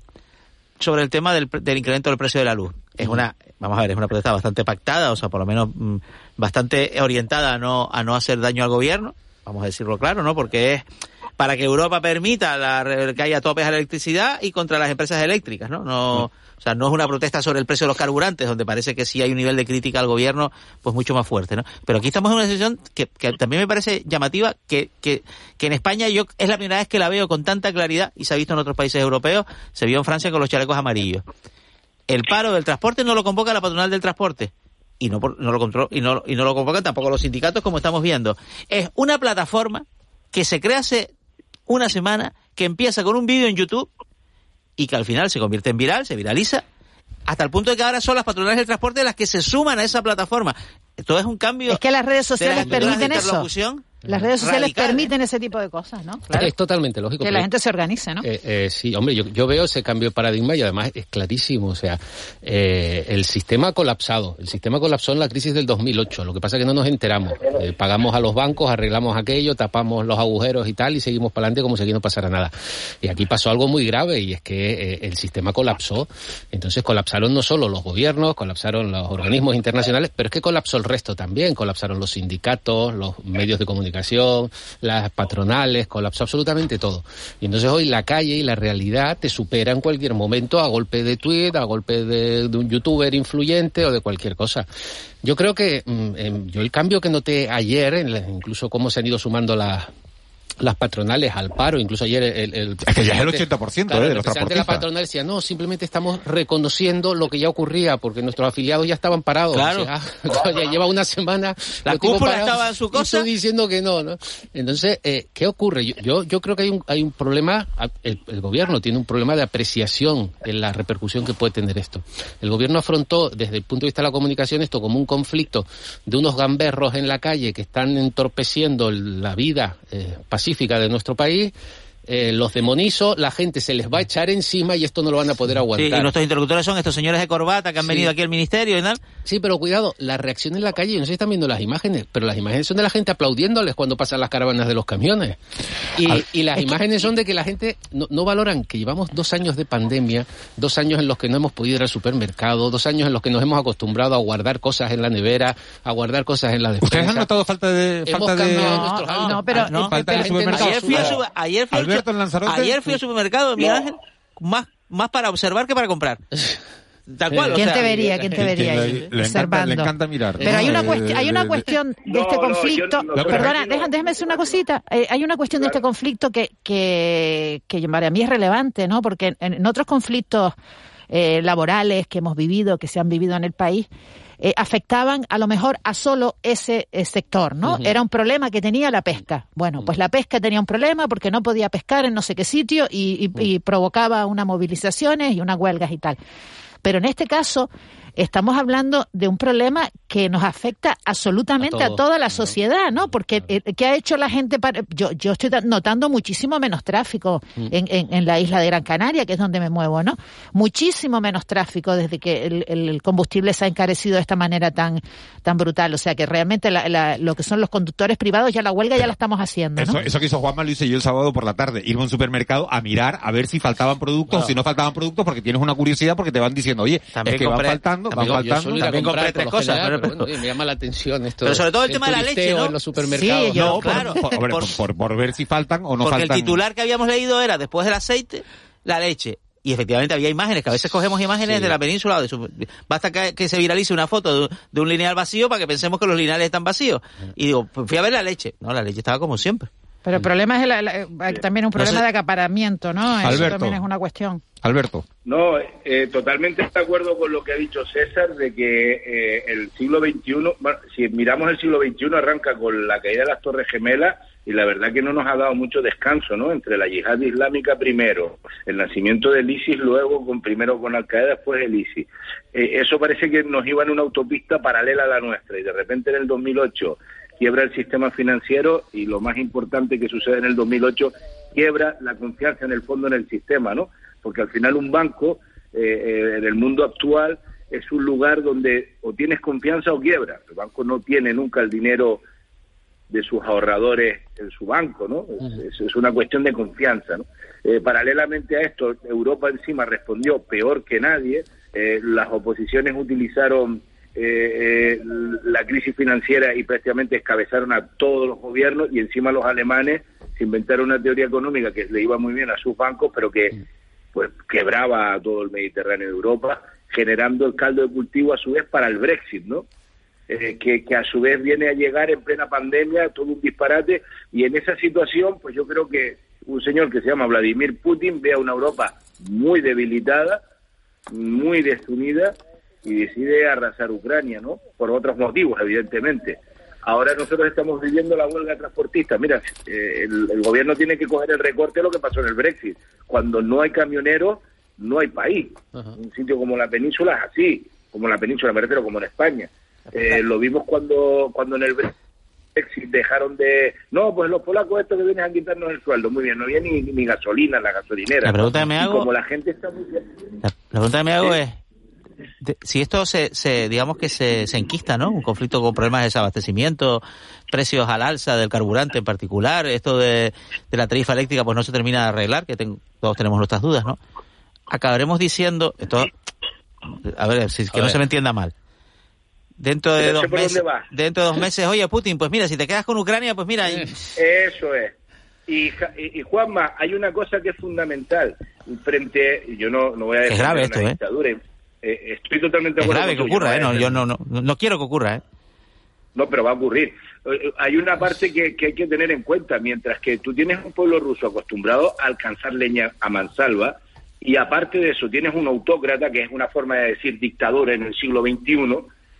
sobre el tema del, del incremento del precio de la luz. Es una, vamos a ver, es una protesta bastante pactada, o sea, por lo menos mm, bastante orientada a no, a no hacer daño al gobierno, vamos a decirlo claro, ¿no? Porque es para que Europa permita la, que haya topes a la electricidad y contra las empresas eléctricas, ¿no? No, o sea, no es una protesta sobre el precio de los carburantes, donde parece que sí hay un nivel de crítica al gobierno, pues mucho más fuerte, ¿no? Pero aquí estamos en una situación que, también me parece llamativa, que, que, que en España yo es la primera vez que la veo con tanta claridad, y se ha visto en otros países europeos, se vio en Francia con los chalecos amarillos. El paro del transporte no lo convoca la patronal del transporte. Y no, no lo control, y no, y no lo convocan tampoco los sindicatos como estamos viendo. Es una plataforma que se crea hace una semana, que empieza con un vídeo en YouTube y que al final se convierte en viral, se viraliza, hasta el punto de que ahora son las patronales del transporte las que se suman a esa plataforma. Todo es un cambio. Es que las redes de sociales de permiten eso. Las redes sociales radical, ¿eh? permiten ese tipo de cosas, ¿no? Es totalmente lógico. Que la gente se organice, ¿no? Eh, eh, sí, hombre, yo, yo veo ese cambio de paradigma y además es clarísimo. O sea, eh, el sistema ha colapsado. El sistema colapsó en la crisis del 2008. Lo que pasa es que no nos enteramos. Eh, pagamos a los bancos, arreglamos aquello, tapamos los agujeros y tal y seguimos para adelante como si aquí no pasara nada. Y aquí pasó algo muy grave y es que eh, el sistema colapsó. Entonces colapsaron no solo los gobiernos, colapsaron los organismos internacionales, pero es que colapsó el resto también. Colapsaron los sindicatos, los medios de comunicación, las patronales, colapsó absolutamente todo. Y entonces hoy la calle y la realidad te supera en cualquier momento a golpe de tweet, a golpe de, de un youtuber influyente o de cualquier cosa. Yo creo que mm, em, yo el cambio que noté ayer, incluso cómo se han ido sumando las las patronales al paro, incluso ayer el... el Es que ya es el presidente- 80%, claro, eh, de los de la transportistas. patronal decía, no, simplemente estamos reconociendo lo que ya ocurría, porque nuestros afiliados ya estaban parados. Claro. O sea, ya lleva una semana... La cúpula estaba en su y cosa. diciendo que no, ¿no? Entonces, eh, ¿qué ocurre? Yo, yo, yo creo que hay un, hay un problema, el, el gobierno tiene un problema de apreciación en la repercusión que puede tener esto. El gobierno afrontó, desde el punto de vista de la comunicación, esto como un conflicto de unos gamberros en la calle que están entorpeciendo la vida eh, pacífica de nuestro país. Eh, los demonizo, la gente se les va a echar encima y esto no lo van a poder Sí, aguantar. y nuestros interlocutores son estos señores de corbata que han Sí. venido aquí al ministerio y tal. Sí, pero cuidado, la reacción en la calle, no sé si están viendo las imágenes, pero las imágenes son de la gente aplaudiéndoles cuando pasan las caravanas de los camiones. Y, y las imágenes son de que la gente no, no valoran que llevamos dos años de pandemia, dos años en los que no hemos podido ir al supermercado, dos años en los que nos hemos acostumbrado a guardar cosas en la nevera, a guardar cosas en la despensa. ¿Ustedes han notado falta de Hemos falta de no, pero- Ah, no, falta de supermercado? Ayer fui, a su- ayer fui al En Lanzarote. ayer fui al supermercado, Miguel Ángel, más, más para observar que para comprar. Tal cual. o ¿Quién sea, te vería? ¿Quién te vería Le- ahí? le encanta- observando. le encanta mirar. Pero hay una, Eh, cuesti- hay una cuestión de este no, conflicto. no- no, Perdona, déjame decir una cosita. Eh, hay una cuestión de este conflicto que, que, que para mí es relevante, ¿no? Porque en, en otros conflictos eh, laborales que hemos vivido, que se han vivido en el país, eh, afectaban a lo mejor a solo ese eh, sector, ¿no? Era un problema que tenía la pesca. Bueno, pues la pesca tenía un problema porque no podía pescar en no sé qué sitio y, y- y provocaba unas movilizaciones y unas huelgas y tal. Pero en este caso estamos hablando de un problema que nos afecta absolutamente a, todos, toda la sociedad, ¿no? Porque eh, ¿qué ha hecho la gente para...? Yo, yo estoy notando muchísimo menos tráfico Mm. en, en- en la isla de Gran Canaria, que es donde me muevo, ¿no? Muchísimo menos tráfico desde que el, el combustible se ha encarecido de esta manera tan, tan brutal. O sea que realmente la- la- lo que son los conductores privados, ya la huelga ya la estamos haciendo, ¿no? Eso, eso que hizo Juanma lo hice yo el sábado por la tarde, irme a un supermercado a mirar a ver si faltaban productos, Wow. si no faltaban productos, porque tienes una curiosidad porque te van diciendo, oye, También es que van compré- faltando, van yo faltando. suelo ir a También compré tres cosas, general, pero- pero bueno, oye, me llama la atención esto. Pero sobre todo el tema de la leche, ¿no? en los supermercados. Sí, yo- No, por- claro, por, hombre, por- por- por- por ver si faltan o no Porque faltan. el titular que habíamos leído era después del aceite, la leche. Y efectivamente había imágenes, que a veces cogemos imágenes Sí. de la península. o de su- basta que, que se viralice una foto de, de un lineal vacío para que pensemos que los lineales están vacíos. Y digo, pues fui a ver la leche. No, la leche estaba como siempre. Pero el problema es el- también un problema sé. de acaparamiento, ¿no? Eso Alberto. también es una cuestión. Alberto. No, eh, totalmente de acuerdo con lo que ha dicho César de que eh, el siglo XXI, bueno, si miramos el siglo XXI, arranca con la caída de las Torres Gemelas y la verdad que no nos ha dado mucho descanso, ¿no? Entre la yihad islámica primero, el nacimiento del ISIS luego, con primero con Al Qaeda, después el ISIS. Eh, eso parece que nos iba en una autopista paralela a la nuestra y de repente en el 2008 quiebra el sistema financiero y lo más importante que sucede en el 2008 quiebra la confianza en el fondo en el sistema, ¿no? Porque al final un banco eh, eh, en el mundo actual es un lugar donde o tienes confianza o quiebra. El banco no tiene nunca el dinero de sus ahorradores en su banco, ¿no? Es, es una cuestión de confianza, ¿no? Eh, paralelamente a esto, Europa encima respondió peor que nadie. Eh, las oposiciones utilizaron eh, eh, la crisis financiera y prácticamente escabezaron a todos los gobiernos y encima los alemanes se inventaron una teoría económica que le iba muy bien a sus bancos, pero que pues quebraba a todo el Mediterráneo de Europa, generando el caldo de cultivo a su vez para el Brexit, ¿no? Eh, que, que a su vez viene a llegar en plena pandemia, todo un disparate, y en esa situación, pues yo creo que un señor que se llama Vladimir Putin ve a una Europa muy debilitada, muy desunida, y decide arrasar Ucrania, ¿no? Por otros motivos, evidentemente. Ahora nosotros estamos viviendo la huelga de transportistas. Mira, eh, el, el gobierno tiene que coger el recorte de lo que pasó en el Brexit. Cuando no hay camioneros, no hay país. Un sitio como la península es así, como la península, me refiero, como en España. Eh, lo vimos cuando, cuando en el Brexit dejaron de... No, pues los polacos estos que vienen a quitarnos el sueldo. Muy bien, no había ni, ni gasolina la gasolinera. La pregunta que me Y hago- como la gente está muy... La, la pregunta que me hago es, de- si esto se, se digamos que se, se enquista, ¿no? Un conflicto con problemas de desabastecimiento, precios al alza del carburante en particular, esto de, de la tarifa eléctrica pues no se termina de arreglar, que ten- todos tenemos nuestras dudas, ¿no? Acabaremos diciendo, esto, a ver, si, que A no ver. se me entienda mal. Dentro de dos sé por dónde meses, va. dentro de dos meses, oye Putin, pues mira, si te quedas con Ucrania, pues mira, y- Eso es. Y, Juanma, hay una cosa que es fundamental. Frente, yo no, no voy a Es defender grave una esto, ¿eh? dictadura. Eh, estoy totalmente de es acuerdo grave que ocurra, ¿eh? No, yo no, no, no quiero que ocurra, ¿eh? No, pero va a ocurrir. Eh, Hay una parte que, que hay que tener en cuenta. Mientras que tú tienes un pueblo ruso acostumbrado a alcanzar leña a mansalva, y aparte de eso tienes un autócrata, que es una forma de decir dictador en el siglo XXI,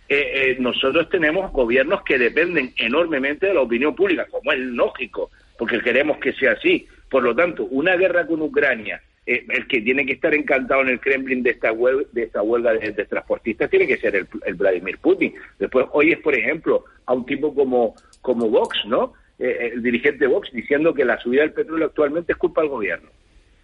eh, eh, nosotros tenemos gobiernos que dependen enormemente de la opinión pública, como es lógico, porque queremos que sea así. Por lo tanto, una guerra con Ucrania, eh, el que tiene que estar encantado en el Kremlin de esta, de esta huelga de, de transportistas tiene que ser el, el Vladimir Putin. Después, hoy es, por ejemplo, a un tipo como, como Vox, ¿no? Eh, el dirigente Vox diciendo que la subida del petróleo actualmente es culpa del gobierno.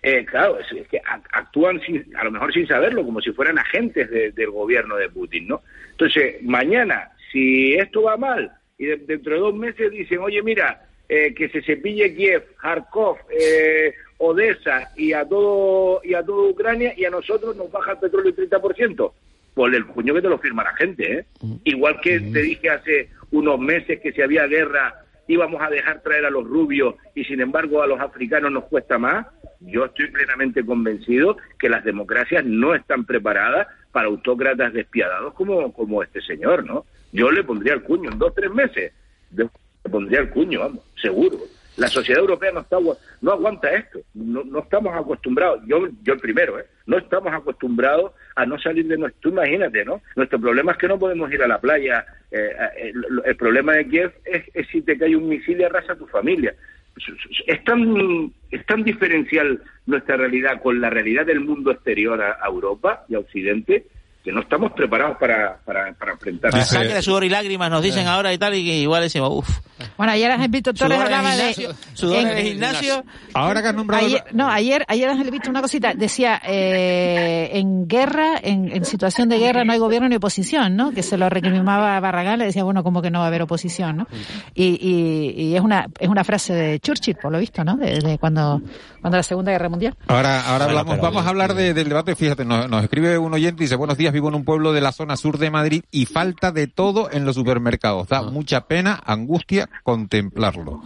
Eh, claro, es, es que ac- actúan sin, a lo mejor sin saberlo, como si fueran agentes de- del gobierno de Putin, ¿no? Entonces, mañana, si esto va mal y de- dentro de dos meses dicen, oye, mira, eh, que se cepille Kiev, Kharkov, eh, Odessa y a todo y a toda Ucrania y a nosotros nos baja el petróleo el 30%, pues el puño que te lo firma la gente, ¿eh? Igual que te dije hace unos meses que si había guerra íbamos a dejar traer a los rubios y sin embargo a los africanos nos cuesta más, yo estoy plenamente convencido que las democracias no están preparadas para autócratas despiadados como, como este señor, ¿no? Yo le pondría el cuño en dos, tres meses, le pondría el cuño, vamos, seguro. La sociedad europea no está no aguanta esto, no, no estamos acostumbrados, yo, yo el primero, ¿eh? no estamos acostumbrados a no salir de nuestro, imagínate, ¿no? Nuestro problema es que no podemos ir a la playa, eh, el, el problema de Kiev es, es si te cae un misil y arrasa a tu familia. es tan, es tan diferencial nuestra realidad con la realidad del mundo exterior a, a Europa y a Occidente que no estamos preparados para, para, para enfrentar. Sangre, sudor y lágrimas nos dicen ahora y tal, y que igual decimos, uff. Bueno, ayer Ángel Víctor Torres Sudor en hablaba de... gimnasio, sudor en el gimnasio. Ahora que has nombrado... Ayer, no, ayer, ayer Ángel Víctor una cosita, decía, eh, en guerra, en, en situación de guerra no hay gobierno ni oposición, ¿no? Que se lo reclamaba a Barragán, le decía, bueno, como que no va a haber oposición, ¿no? Y, y, y es una es una frase de Churchill, por lo visto, ¿no? De, de cuando, cuando la Segunda Guerra Mundial. Ahora, ahora Bueno, hablamos, pero vamos a hablar de- del debate. Fíjate, nos, nos escribe un oyente y dice, buenos días, vivo en un pueblo de la zona sur de Madrid y falta de todo en los supermercados. Da mucha pena, angustia contemplarlo.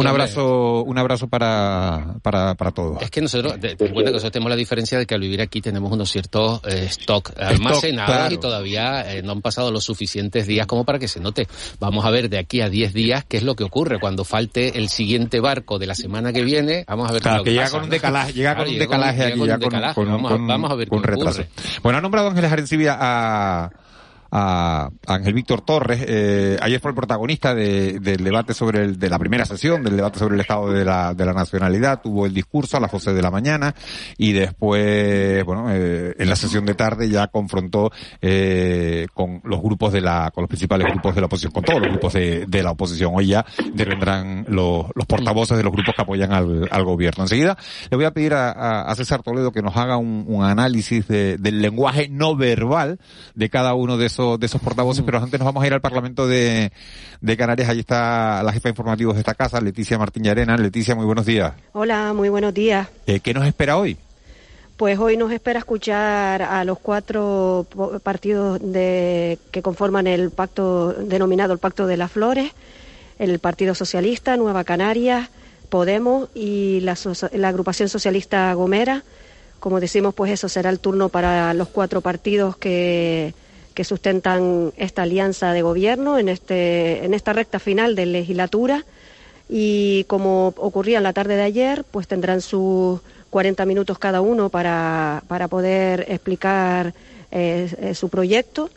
Un abrazo, un abrazo para, para, para todos. Es que nosotros, te, te cuenta que nosotros tenemos la diferencia de que al vivir aquí tenemos unos ciertos eh, stock almacenados claro. y todavía eh, no han pasado los suficientes días como para que se note. Vamos a ver de aquí a 10 días qué es lo que ocurre cuando falte el siguiente barco de la semana que viene. Vamos a ver qué Claro, lo que llega pasa, con un ¿no? decalaje, llega Claro, con un decalaje aquí, con con, con- vamos, a- vamos a ver con qué retraso. ocurre. Bueno, ha nombrado Ángeles Arencibia a, a Ángel Víctor Torres. Eh, ayer fue el protagonista de- del debate sobre el, de la primera sesión, del debate sobre el estado de la, de la nacionalidad. Tuvo el discurso a las 12 de la mañana y después, bueno, eh, en la sesión de tarde ya confrontó eh, con los grupos de la, con los principales grupos de la oposición, con todos los grupos de, de la oposición. Hoy ya intervendrán los, los portavoces de los grupos que apoyan al, al gobierno. Enseguida le voy a pedir a, a- a César Toledo que nos haga un, un análisis de- del lenguaje no verbal de cada uno de esos, de esos portavoces, pero antes nos vamos a ir al Parlamento de, de Canarias. Ahí está la jefa de informativos de esta casa, Leticia Martín Llarena. Leticia, muy buenos días. Hola, muy buenos días. Eh, ¿Qué nos espera hoy? Pues hoy nos espera escuchar a los cuatro partidos de, que conforman el pacto denominado el Pacto de las Flores, el Partido Socialista, Nueva Canarias, Podemos y la, la agrupación socialista Gomera. Como decimos, pues eso será el turno para los cuatro partidos que, que sustentan esta alianza de gobierno en, este, en esta recta final de legislatura y como ocurría en la tarde de ayer, pues tendrán sus 40 minutos cada uno para, para poder explicar eh, eh, su proyecto.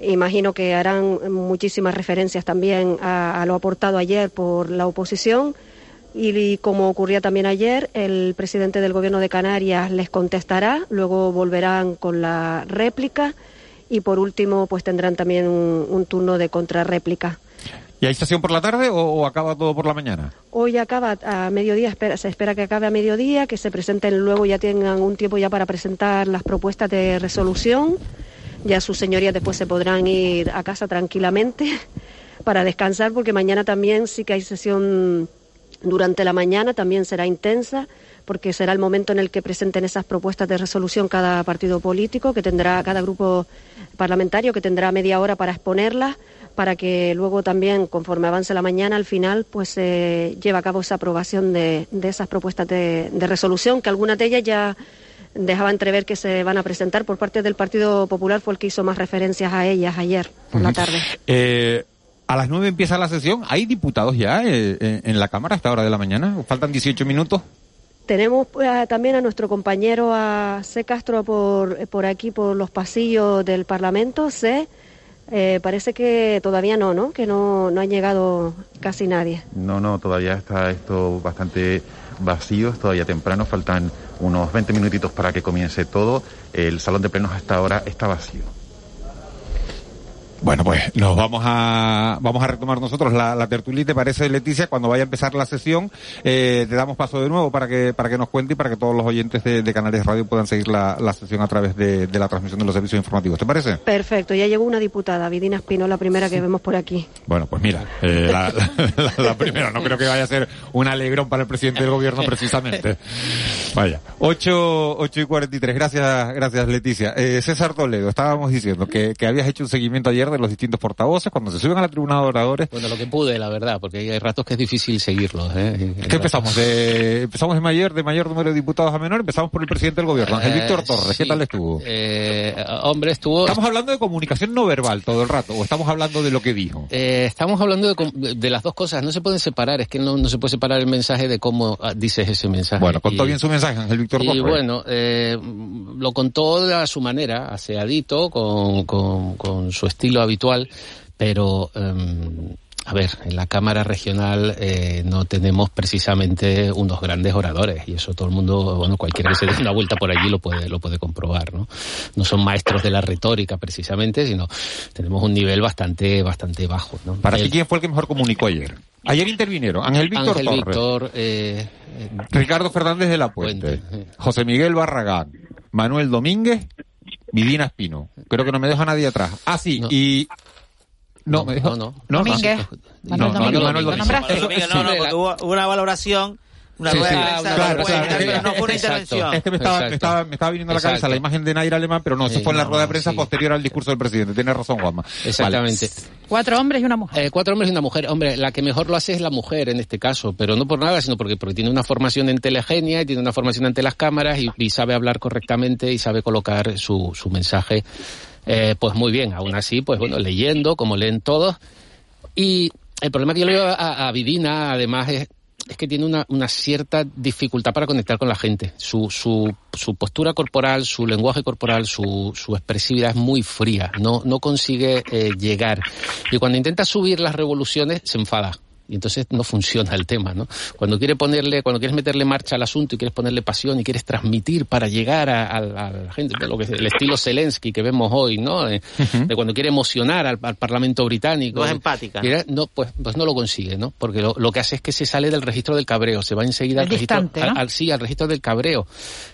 Imagino que harán muchísimas referencias también a, lo aportado ayer por la oposición. Y, y como ocurría también ayer, el presidente del Gobierno de Canarias les contestará, luego volverán con la réplica y por último pues tendrán también un, un turno de contrarréplica. ¿Y hay sesión por la tarde o, o acaba todo por la mañana? Hoy acaba a mediodía, espera- se espera que acabe a mediodía, que se presenten luego, ya tengan un tiempo ya para presentar las propuestas de resolución. Ya sus señorías después se podrán ir a casa tranquilamente para descansar, porque mañana también sí que hay sesión durante la mañana, también será intensa, porque será el momento en el que presenten esas propuestas de resolución cada partido político, que tendrá cada grupo parlamentario, que tendrá media hora para exponerlas, para que luego también, conforme avance la mañana, al final, pues se lleve a cabo esa aprobación de, de esas propuestas de, de resolución, que algunas de ellas ya dejaba entrever que se van a presentar por parte del Partido Popular, fue el que hizo más referencias a ellas ayer por la tarde. Eh, a las nueve empieza la sesión. ¿Hay diputados ya eh, en, en la Cámara a esta hora de la mañana? ¿Faltan 18 minutos? Tenemos eh, también a nuestro compañero a C. Castro por, por aquí, por los pasillos del Parlamento. C. Eh, parece que todavía no, ¿no? Que no, no ha llegado casi nadie. No, no, todavía está esto bastante vacío, es todavía temprano, faltan unos 20 minutitos para que comience todo. El salón de plenos hasta ahora está vacío. Bueno, pues nos vamos a vamos a retomar nosotros la, la tertulia, ¿te parece, Leticia? Cuando vaya a empezar la sesión, eh, te damos paso de nuevo para que para que nos cuente y para que todos los oyentes de, de Canales Radio puedan seguir la, la sesión a través de, de la transmisión de los servicios informativos. ¿Te parece? Perfecto, ya llegó una diputada, Vidina Espino, la primera que vemos por aquí. Bueno, pues mira, eh, la, la- la- la primera, no creo que vaya a ser un alegrón para el presidente del gobierno precisamente. Vaya. 8, 8 y 43, gracias, gracias Leticia. Eh, César Toledo, estábamos diciendo que, que habías hecho un seguimiento ayer de los distintos portavoces cuando se suben a la tribuna de oradores. Bueno, lo que pude, la verdad, porque hay ratos que es difícil seguirlos. ¿eh? ¿Qué empezamos? De, empezamos de mayor, de mayor número de diputados a menor, empezamos por el presidente del gobierno, Ángel Eh, Víctor Torres, ¿qué sí. tal estuvo? Eh, hombre, estuvo... ¿Estamos hablando de comunicación no verbal todo el rato o estamos hablando de lo que dijo? Estamos hablando de, las dos cosas, no se pueden separar, es que no, no se puede separar el mensaje de cómo ah, dices ese mensaje. Bueno, contó Y- bien su mensaje, Ángel Víctor Y Torres. bueno, eh, lo contó a su manera, aseadito, con, con, con su estilo habitual, pero em, A ver, en la Cámara Regional eh, no tenemos precisamente unos grandes oradores y eso todo el mundo, bueno, cualquiera que se dé una vuelta por allí lo puede, lo puede comprobar, ¿no? No son maestros de la retórica precisamente, sino tenemos un nivel bastante, bastante bajo, ¿no? Para ti, ¿quién fue el que mejor comunicó ayer? Ayer intervinieron Ángel Víctor Ángel Torres, Víctor, eh, Ricardo Fernández de la Puente, José Miguel Barragán, Manuel Domínguez, Vidina Espino. Creo que no me deja nadie atrás. Ah, sí, y... No, me deja... no, no. Domínguez. No, Manuel no, Domínguez. Manuel ¿Lo Domínguez. nombraste? Eso- Domínguez, eso- no, no, porque hubo hubo una valoración, una Sí, rueda sí, de prensa, claro, no fue claro, intervención, es que- no fue una exacto. intervención. Es que me estaba, me estaba, me estaba viniendo a la cabeza Exacto. la imagen de Nair Alemán, pero no, eso Sí, fue en la rueda de prensa sí. posterior al discurso del presidente. Tiene razón, Juanma. Exactamente. Cuatro hombres y una mujer. Eh, cuatro hombres y una mujer. Hombre, la que mejor lo hace es la mujer en este caso, pero no por nada, sino porque, porque tiene una formación en telegenia y tiene una formación ante las cámaras y, y sabe hablar correctamente y sabe colocar su, su mensaje, eh, pues muy bien. Aún así, pues bueno, leyendo, como leen todos. Y el problema que yo le veo a, a Vidina, además, es, es que tiene una, cierta dificultad para conectar con la gente. Su, postura corporal, su lenguaje corporal, su, expresividad es muy fría. No, no consigue eh, llegar. Y cuando intenta subir las revoluciones, se enfada. Y entonces no funciona el tema, ¿no? Cuando quiere ponerle, cuando quieres meterle marcha al asunto y quieres ponerle pasión y quieres transmitir para llegar a, a- a la gente, de lo que es el estilo Zelensky que vemos hoy, ¿no? De, de cuando quiere emocionar al, al Parlamento británico. No es empática. Quiere- no, pues, pues no lo consigue, ¿no? Porque lo, lo que hace es que se sale del registro del cabreo, se va enseguida al registro, distante, ¿no? al, al- sí, al registro del cabreo.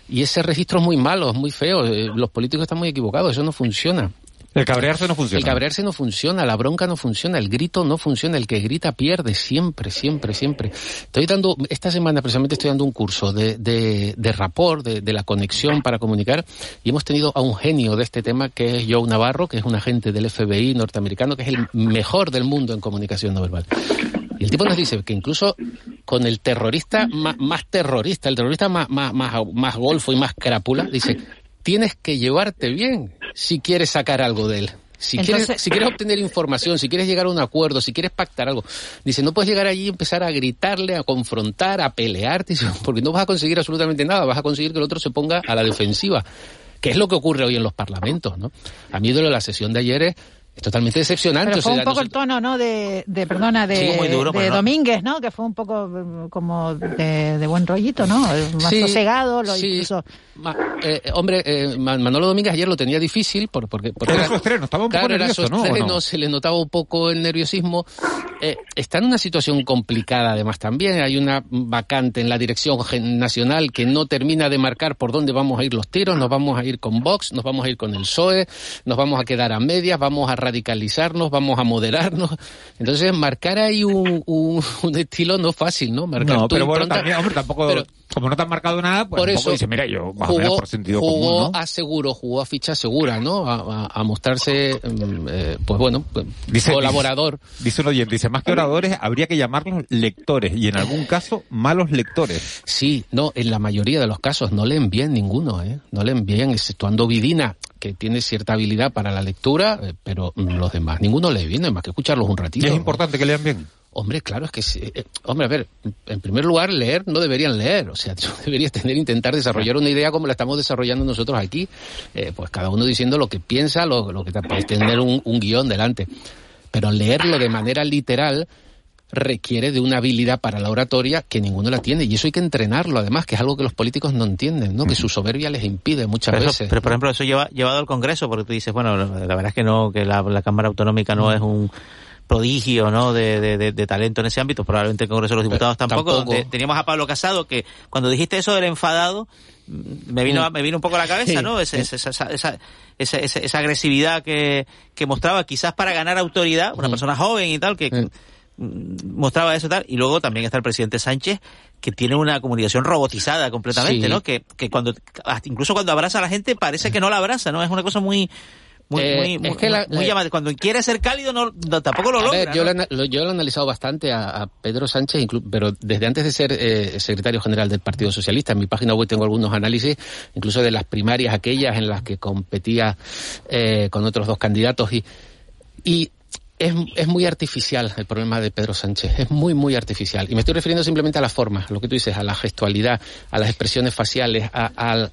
Y ese registro es muy malo, es muy feo. eh, Los políticos están muy equivocados, eso no funciona. El cabrearse no funciona. El cabrearse no funciona, la bronca no funciona, el grito no funciona, el que grita pierde siempre, siempre, siempre. Estoy dando, esta semana precisamente estoy dando un curso de, de, de rapport, de, de la conexión para comunicar, y hemos tenido a un genio de este tema que es Joe Navarro, que es un agente del FBI norteamericano, que es el mejor del mundo en comunicación no verbal. Y el tipo nos dice que incluso con el terrorista más, más terrorista, el terrorista más, más, más, más golfo y más crápula, dice, tienes que llevarte bien si quieres sacar algo de él. Si, Entonces- quieres, si quieres obtener información, si quieres llegar a un acuerdo, si quieres pactar algo, dice, no puedes llegar allí y empezar a gritarle, a confrontar, a pelearte, porque no vas a conseguir absolutamente nada, vas a conseguir que el otro se ponga a la defensiva, que es lo que ocurre hoy en los parlamentos, ¿no? A mí de la sesión de ayer es, es totalmente decepcionante. Pero o fue sea, un poco el tono, ¿no? De, de perdona, de, Sí, duro, de no- Domínguez, ¿no? Que fue un poco eh, como de, de buen rollito, ¿no? Eh, Más Sí, sosegado, lo sí. incluso... Ma- eh, hombre, eh, Ma- Manolo Domínguez ayer lo tenía difícil por- porque, porque Era su estreno, estaba un poco claro, era nervioso, su ¿no? ¿O estreno, no? se le notaba un poco el nerviosismo. Eh, está en una situación complicada además también. Hay una vacante en la dirección nacional que no termina de marcar por dónde vamos a ir los tiros. Nos vamos a ir con Vox, nos vamos a ir con el PSOE, nos vamos a quedar a medias, vamos a radicalizarnos, vamos a moderarnos. Entonces, marcar ahí un, un, un estilo no es fácil, ¿no? Marcar No, pero bueno, también, hombre, tampoco, pero- como no te han marcado nada, pues por eso dice, mira, yo más o menos jugó, por sentido jugó común, ¿no? a seguro, jugó a ficha segura, ¿no? A, a- a mostrarse, mm, eh, pues bueno, pues, Dice- colaborador. Dice un oyente, dice, más que oradores, habría que llamarlos lectores, y en algún caso, malos lectores. Sí, no, en la mayoría de los casos no leen bien ninguno, ¿eh? No leen bien, exceptuando Vidina, que tiene cierta habilidad para la lectura, eh, pero mm, los demás, ninguno lee bien, más que escucharlos un Y ratito. es importante que lean bien. Hombre, claro, es que, sí, eh, hombre, a ver, en primer lugar, leer no deberían leer, o sea, tú deberías tener, intentar desarrollar una idea como la estamos desarrollando nosotros aquí, eh, pues cada uno diciendo lo que piensa, lo, lo que tener un, un guion delante, pero leerlo de manera literal requiere de una habilidad para la oratoria que ninguno la tiene, y eso hay que entrenarlo, además, que es algo que los políticos no entienden, ¿no? Que su soberbia les impide muchas Pero, eso- veces. pero, por ejemplo, eso lleva, llevado al Congreso, porque tú dices, bueno, la la verdad es que no, que la, la Cámara Autonómica no es un prodigio no de, de- de- talento en ese ámbito, probablemente el Congreso de los Diputados tampoco, tampoco. donde teníamos a Pablo Casado, que cuando dijiste eso del enfadado, me vino, Mm. me vino un poco a la cabeza, ¿no? Ese- sí. esa, esa, esa, esa, agresividad que, que mostraba, quizás para ganar autoridad, una Mm. persona joven y tal, que mm, mostraba eso y tal, y luego también está el presidente Sánchez, que tiene una comunicación robotizada completamente, Sí. ¿no? Que, que cuando, incluso cuando abraza a la gente parece que no la abraza, ¿no? Es una cosa muy, muy, Eh, muy, es muy, que la- muy. Cuando quiere ser cálido, no, no- tampoco lo A logra. ver, yo, ¿no? lo, he ana- lo- yo lo he analizado bastante a, a Pedro Sánchez, pero desde antes de ser eh, secretario general del Partido Socialista. En mi página web tengo algunos análisis, incluso de las primarias aquellas en las que competía eh, con otros dos candidatos. Y, y es, es muy artificial el problema de Pedro Sánchez, es muy, muy artificial. Y me estoy refiriendo simplemente a la forma, lo que tú dices, a la gestualidad, a las expresiones faciales, a,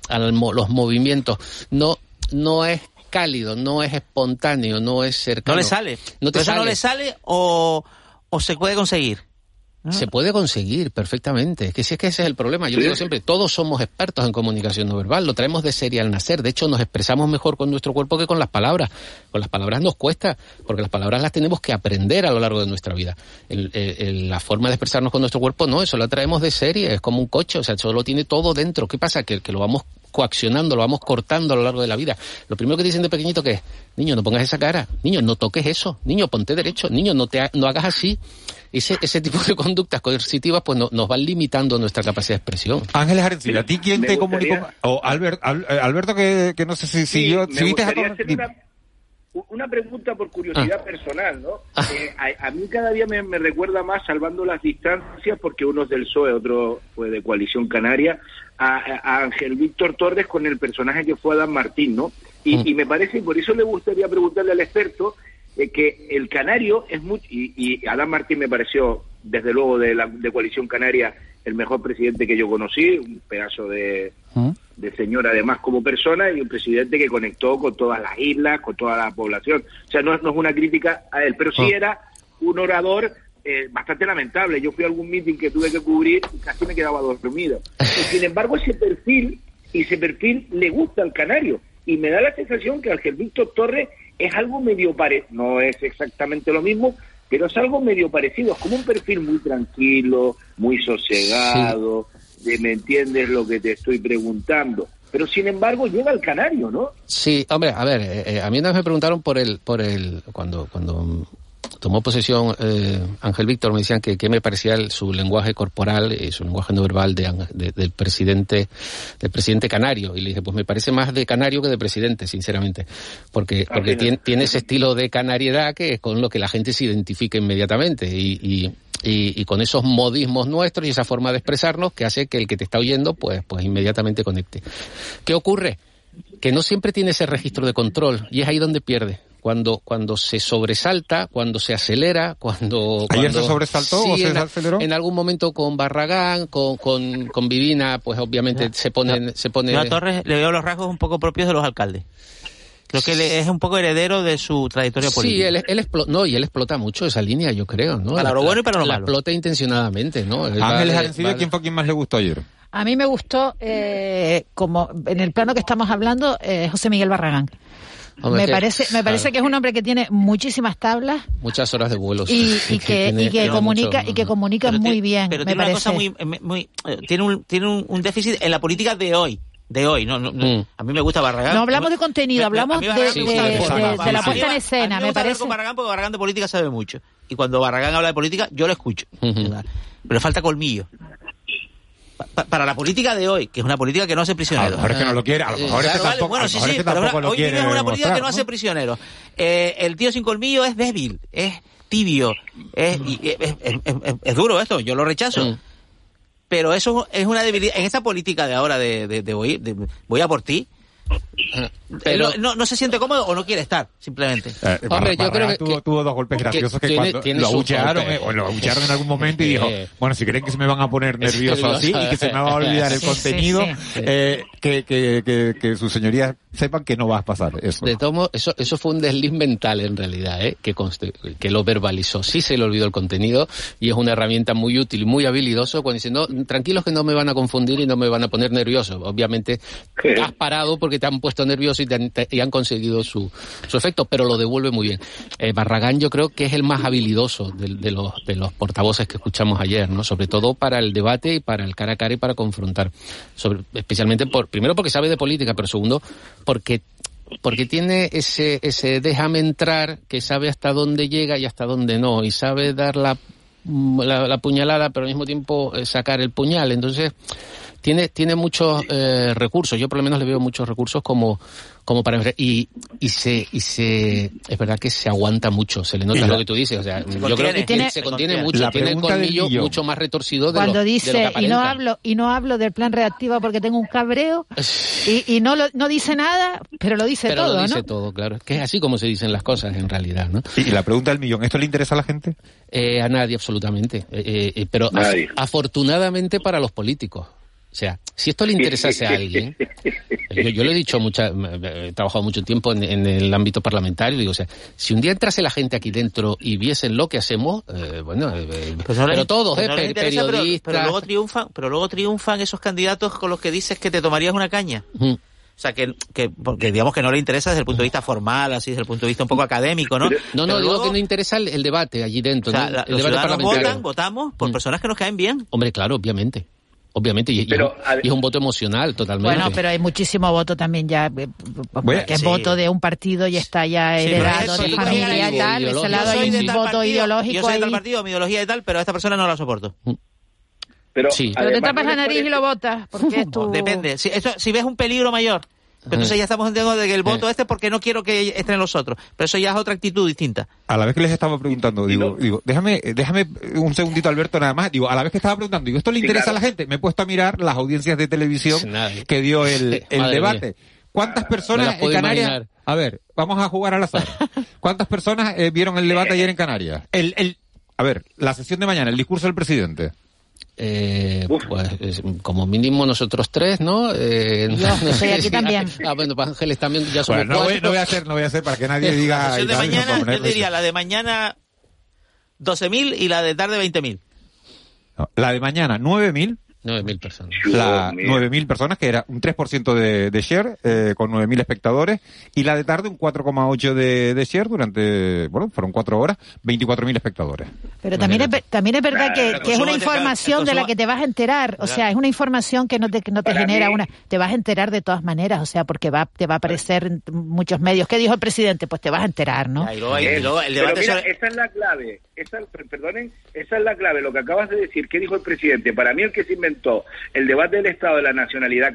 al mo- los movimientos. No, no es cálido, no es espontáneo, no es cercano. no le sale. No te Pero eso no sale. le sale o, o se puede conseguir? Se puede conseguir perfectamente. Es que si es que ese es el problema. Yo digo siempre, todos somos expertos en comunicación no verbal, lo traemos de serie al nacer. De hecho, nos expresamos mejor con nuestro cuerpo que con las palabras. Con las palabras nos cuesta, porque las palabras las tenemos que aprender a lo largo de nuestra vida. El- el- el- la forma de expresarnos con nuestro cuerpo, no, eso lo traemos de serie, es como un coche, o sea, eso lo tiene todo dentro. ¿Qué pasa? Que, que lo vamos coaccionando, lo vamos cortando a lo largo de la vida. Lo primero que dicen de pequeñito que es, niño, no pongas esa cara, niño, no toques eso, niño, ponte derecho, niño, no te ha- no hagas así. Ese, ese tipo de conductas coercitivas pues no- nos van limitando nuestra capacidad de expresión. Ángeles Arencibia, ¿a ti quién te gustaría- comunicó? O Albert- Al- eh, Alberto, que, que no sé si Sí, siguió. me si viste a gustaría todos- hacer una, pregunta por curiosidad personal, ¿no? Eh, a, a mí cada día me, me recuerda más, salvando las distancias, porque uno es del PSOE, otro fue de Coalición Canaria, a, a Ángel Víctor Torres con el personaje que fue Adán Martín, ¿no? Y, y me parece, y por eso le gustaría preguntarle al experto, eh, que el canario es mucho, y, y Adán Martín me pareció, desde luego, de, la, de Coalición Canaria, el mejor presidente que yo conocí, un pedazo de, de señor además como persona y un presidente que conectó con todas las islas, con toda la población. O sea, no, no es una crítica a él, pero sí era un orador eh, bastante lamentable. Yo fui a algún meeting que tuve que cubrir y casi me quedaba dormido. Y sin embargo, ese perfil, ese perfil le gusta al canario. Y me da la sensación que Ángel Víctor Torres es algo medio parecido, no es exactamente lo mismo, pero es algo medio parecido. Es como un perfil muy tranquilo, muy sosegado, ¿me entiendes lo que te estoy preguntando? Pero sin embargo llega al canario, ¿no? Sí, hombre, a ver, eh, eh, a mí una vez me preguntaron por el, por el, cuando, cuando tomó posesión eh, Ángel Víctor, me decían que qué me parecía el- su lenguaje corporal y su lenguaje no verbal de, del presidente, del presidente canario. Y le dije, pues me parece más de canario que de presidente, sinceramente. Porque, porque mira. tiene, tiene ese estilo de canariedad que es con lo que la gente se identifica inmediatamente. Y, y, y, y con esos modismos nuestros y esa forma de expresarnos que hace que el que te está oyendo, pues, pues inmediatamente conecte. ¿Qué ocurre? que no siempre tiene ese registro de control y es ahí donde pierde. Cuando, cuando se sobresalta, cuando se acelera, cuando... ¿Ayer cuando- se sobresaltó o Sí, se en, aceleró? en algún momento con Barragán, con, con, con Vivina, pues obviamente se pone... Se pone Yo a Torres le veo los rasgos un poco propios de los alcaldes. Creo que le- es un poco heredero de su trayectoria Sí, política. él, él explo- no, y él explota mucho esa línea, yo creo, ¿no? Para lo bueno y para lo la malo. explota intencionadamente, ¿no? Él Ángeles Arencibia, ¿quién fue quien más le gustó ayer? A mí me gustó, eh, como en el plano que estamos hablando, eh, José Miguel Barragán. Hombre, me que- parece, me parece claro, que es un hombre que tiene muchísimas tablas Muchas horas de vuelos. y, y que, tiene- y que tiene comunica mucho- y que comunica Pero muy tiene- bien. Pero me tiene una parece. cosa muy, eh, muy eh, tiene un tiene un, un déficit en la política de hoy, de hoy. No, no, no. A mí me gusta Barragán. No hablamos de contenido, hablamos de, la puesta en a mí escena, me me gusta hablar parece. con Barragán porque Barragán de política sabe mucho. Y cuando Barragán habla de política, yo lo escucho. Pero le falta colmillo. Pa- pa- para la política de hoy, que es una política que no hace prisioneros. A lo mejor es que no lo quiere, a lo mejor es que vale, tampoco- bueno, sí, sí, es que pero tampoco ahora- lo hoy quiere una política que no hace prisioneros. Eh, el tío sin colmillo es débil, es tibio, es, y- es, es- es- es- es duro esto, yo lo rechazo. Pero eso es una debilidad. En esta política de ahora de, de, de voy, de voy a por ti, Pero- no, no, se siente cómodo o no quiere estar, simplemente. Eh, Hombre, yo Barragán creo que- tuvo, que- tuvo dos golpes graciosos que, tiene- cuando tiene lo abuchearon, eh, o lo abuchearon en algún momento y dijo, Eh. bueno, si creen que se me van a poner nervioso así y que se me va a olvidar el Sí, sí, contenido, sí. eh, que, que, que, que sus señorías sepan que no va a pasar eso. De tomo, eso, eso fue un desliz mental en realidad, ¿eh? que, conste- que lo verbalizó. Sí se le olvidó el contenido y es una herramienta muy útil y muy habilidoso cuando dice, no, tranquilos que no me van a confundir y no me van a poner nervioso. Obviamente has parado porque te han puesto nervioso y, te han, te- y han conseguido su, su efecto, pero lo devuelve muy bien. Eh, Barragán yo creo que es el más habilidoso de, de los, de los portavoces que escuchamos ayer, ¿no? sobre todo para el debate y para el cara a cara y para confrontar. Sobre, especialmente por, primero porque sabe de política, pero segundo porque porque tiene ese, ese déjame entrar que sabe hasta dónde llega y hasta dónde no, y sabe dar la, mm, la, la puñalada, pero al mismo tiempo eh, sacar el puñal. Entonces, tiene, tiene muchos eh, recursos. Yo por lo menos le veo muchos recursos como, como para y, y se, y se, es verdad que se aguanta mucho, se le nota lo que tú dices. O sea, yo creo contiene. que Y tiene- se contiene La mucho, tiene el colmillo mucho más retorcido de Cuando lo, de lo dice que y no hablo y no hablo del plan reactivo porque tengo un cabreo y, y no lo, no dice nada pero lo dice pero todo lo dice ¿no? todo, claro. Es que es así como se dicen las cosas en realidad, ¿no? Y la pregunta del millón, ¿esto le interesa a la gente? Eh, a nadie, absolutamente. Eh, eh, eh, pero af- afortunadamente para los políticos. O sea, si esto le interesase a alguien, yo, yo lo he dicho, mucha, he trabajado mucho tiempo en, en el ámbito parlamentario, digo, o sea, si un día entrase la gente aquí dentro y viesen lo que hacemos, eh, bueno, eh, Pues no le- pero todos, pues eh, no interesa, periodistas... Pero, luego triunfan, pero luego triunfan esos candidatos con los que dices que te tomarías una caña. O sea, que, que porque digamos que no le interesa desde el punto de vista formal, así desde el punto de vista un poco académico, ¿no? No, no, digo luego, que no interesa el, el debate allí dentro, o sea, ¿no? la- el los debate parlamentario. votan, votamos por personas que nos caen bien. Hombre, claro, obviamente. Obviamente, y, y es un- y es un voto emocional totalmente. Bueno, pero hay muchísimo voto también ya, eh, Bueno, que es sí. voto de un partido y está ya Sí, pero heredado de sí, familia y tal. Ese lado Yo soy hay de un tal voto partido, ideológico Yo soy de tal partido, mi ideología y tal, pero a esta persona no la soporto. Pero, sí. Pero te tapas ¿no la nariz y lo votas, porque es tu... Depende. Si, eso, si ves un peligro mayor, pero entonces ya estamos entendiendo de que el voto este porque no quiero que estén los otros. Pero eso ya es otra actitud distinta. A la vez que les estaba preguntando, digo, digo, déjame, déjame un segundito, Alberto, nada más. Digo, a la vez que estaba preguntando, digo, ¿esto le Sí, interesa claro. a la gente? Me he puesto a mirar las audiencias de televisión que dio el, el debate. mía. ¿Cuántas Me personas en Canarias? imaginar. A ver, vamos a jugar al azar. ¿Cuántas personas eh, vieron el debate ayer en Canarias? El, el, a ver, la sesión de mañana, el discurso del presidente. Eh, pues es- como mínimo nosotros tres, ¿no? Eh, Yo, no sé aquí también. Ah, bueno, pues Ángeles también ya somos Bueno, no voy, no voy a hacer, no voy a hacer para que nadie diga. La de tal, no mañana, para poner yo diría la de mañana 12.000 y la de tarde 20.000. No, la de mañana, 9.000. 9.000 personas. La Dios mío. 9.000 personas, que era un 3% de, de share, eh, con 9.000 espectadores. Y la de tarde, un 4,8% de, de share durante, bueno, fueron cuatro horas, 24.000 espectadores. Pero también es, también es verdad que, es una información de la que te vas a enterar. O sea, es una información que no te, que no te genera mí- una... Te vas a enterar de todas maneras, o sea, porque va, te va a aparecer en muchos medios. ¿Qué dijo el presidente? Pues te vas a enterar, ¿no? Pero debate mira, sobre- esa es la clave. Esa, per- perdonen, esa es la clave. Lo que acabas de decir, ¿qué dijo el presidente? Para mí el que se inventó el debate del Estado de la nacionalidad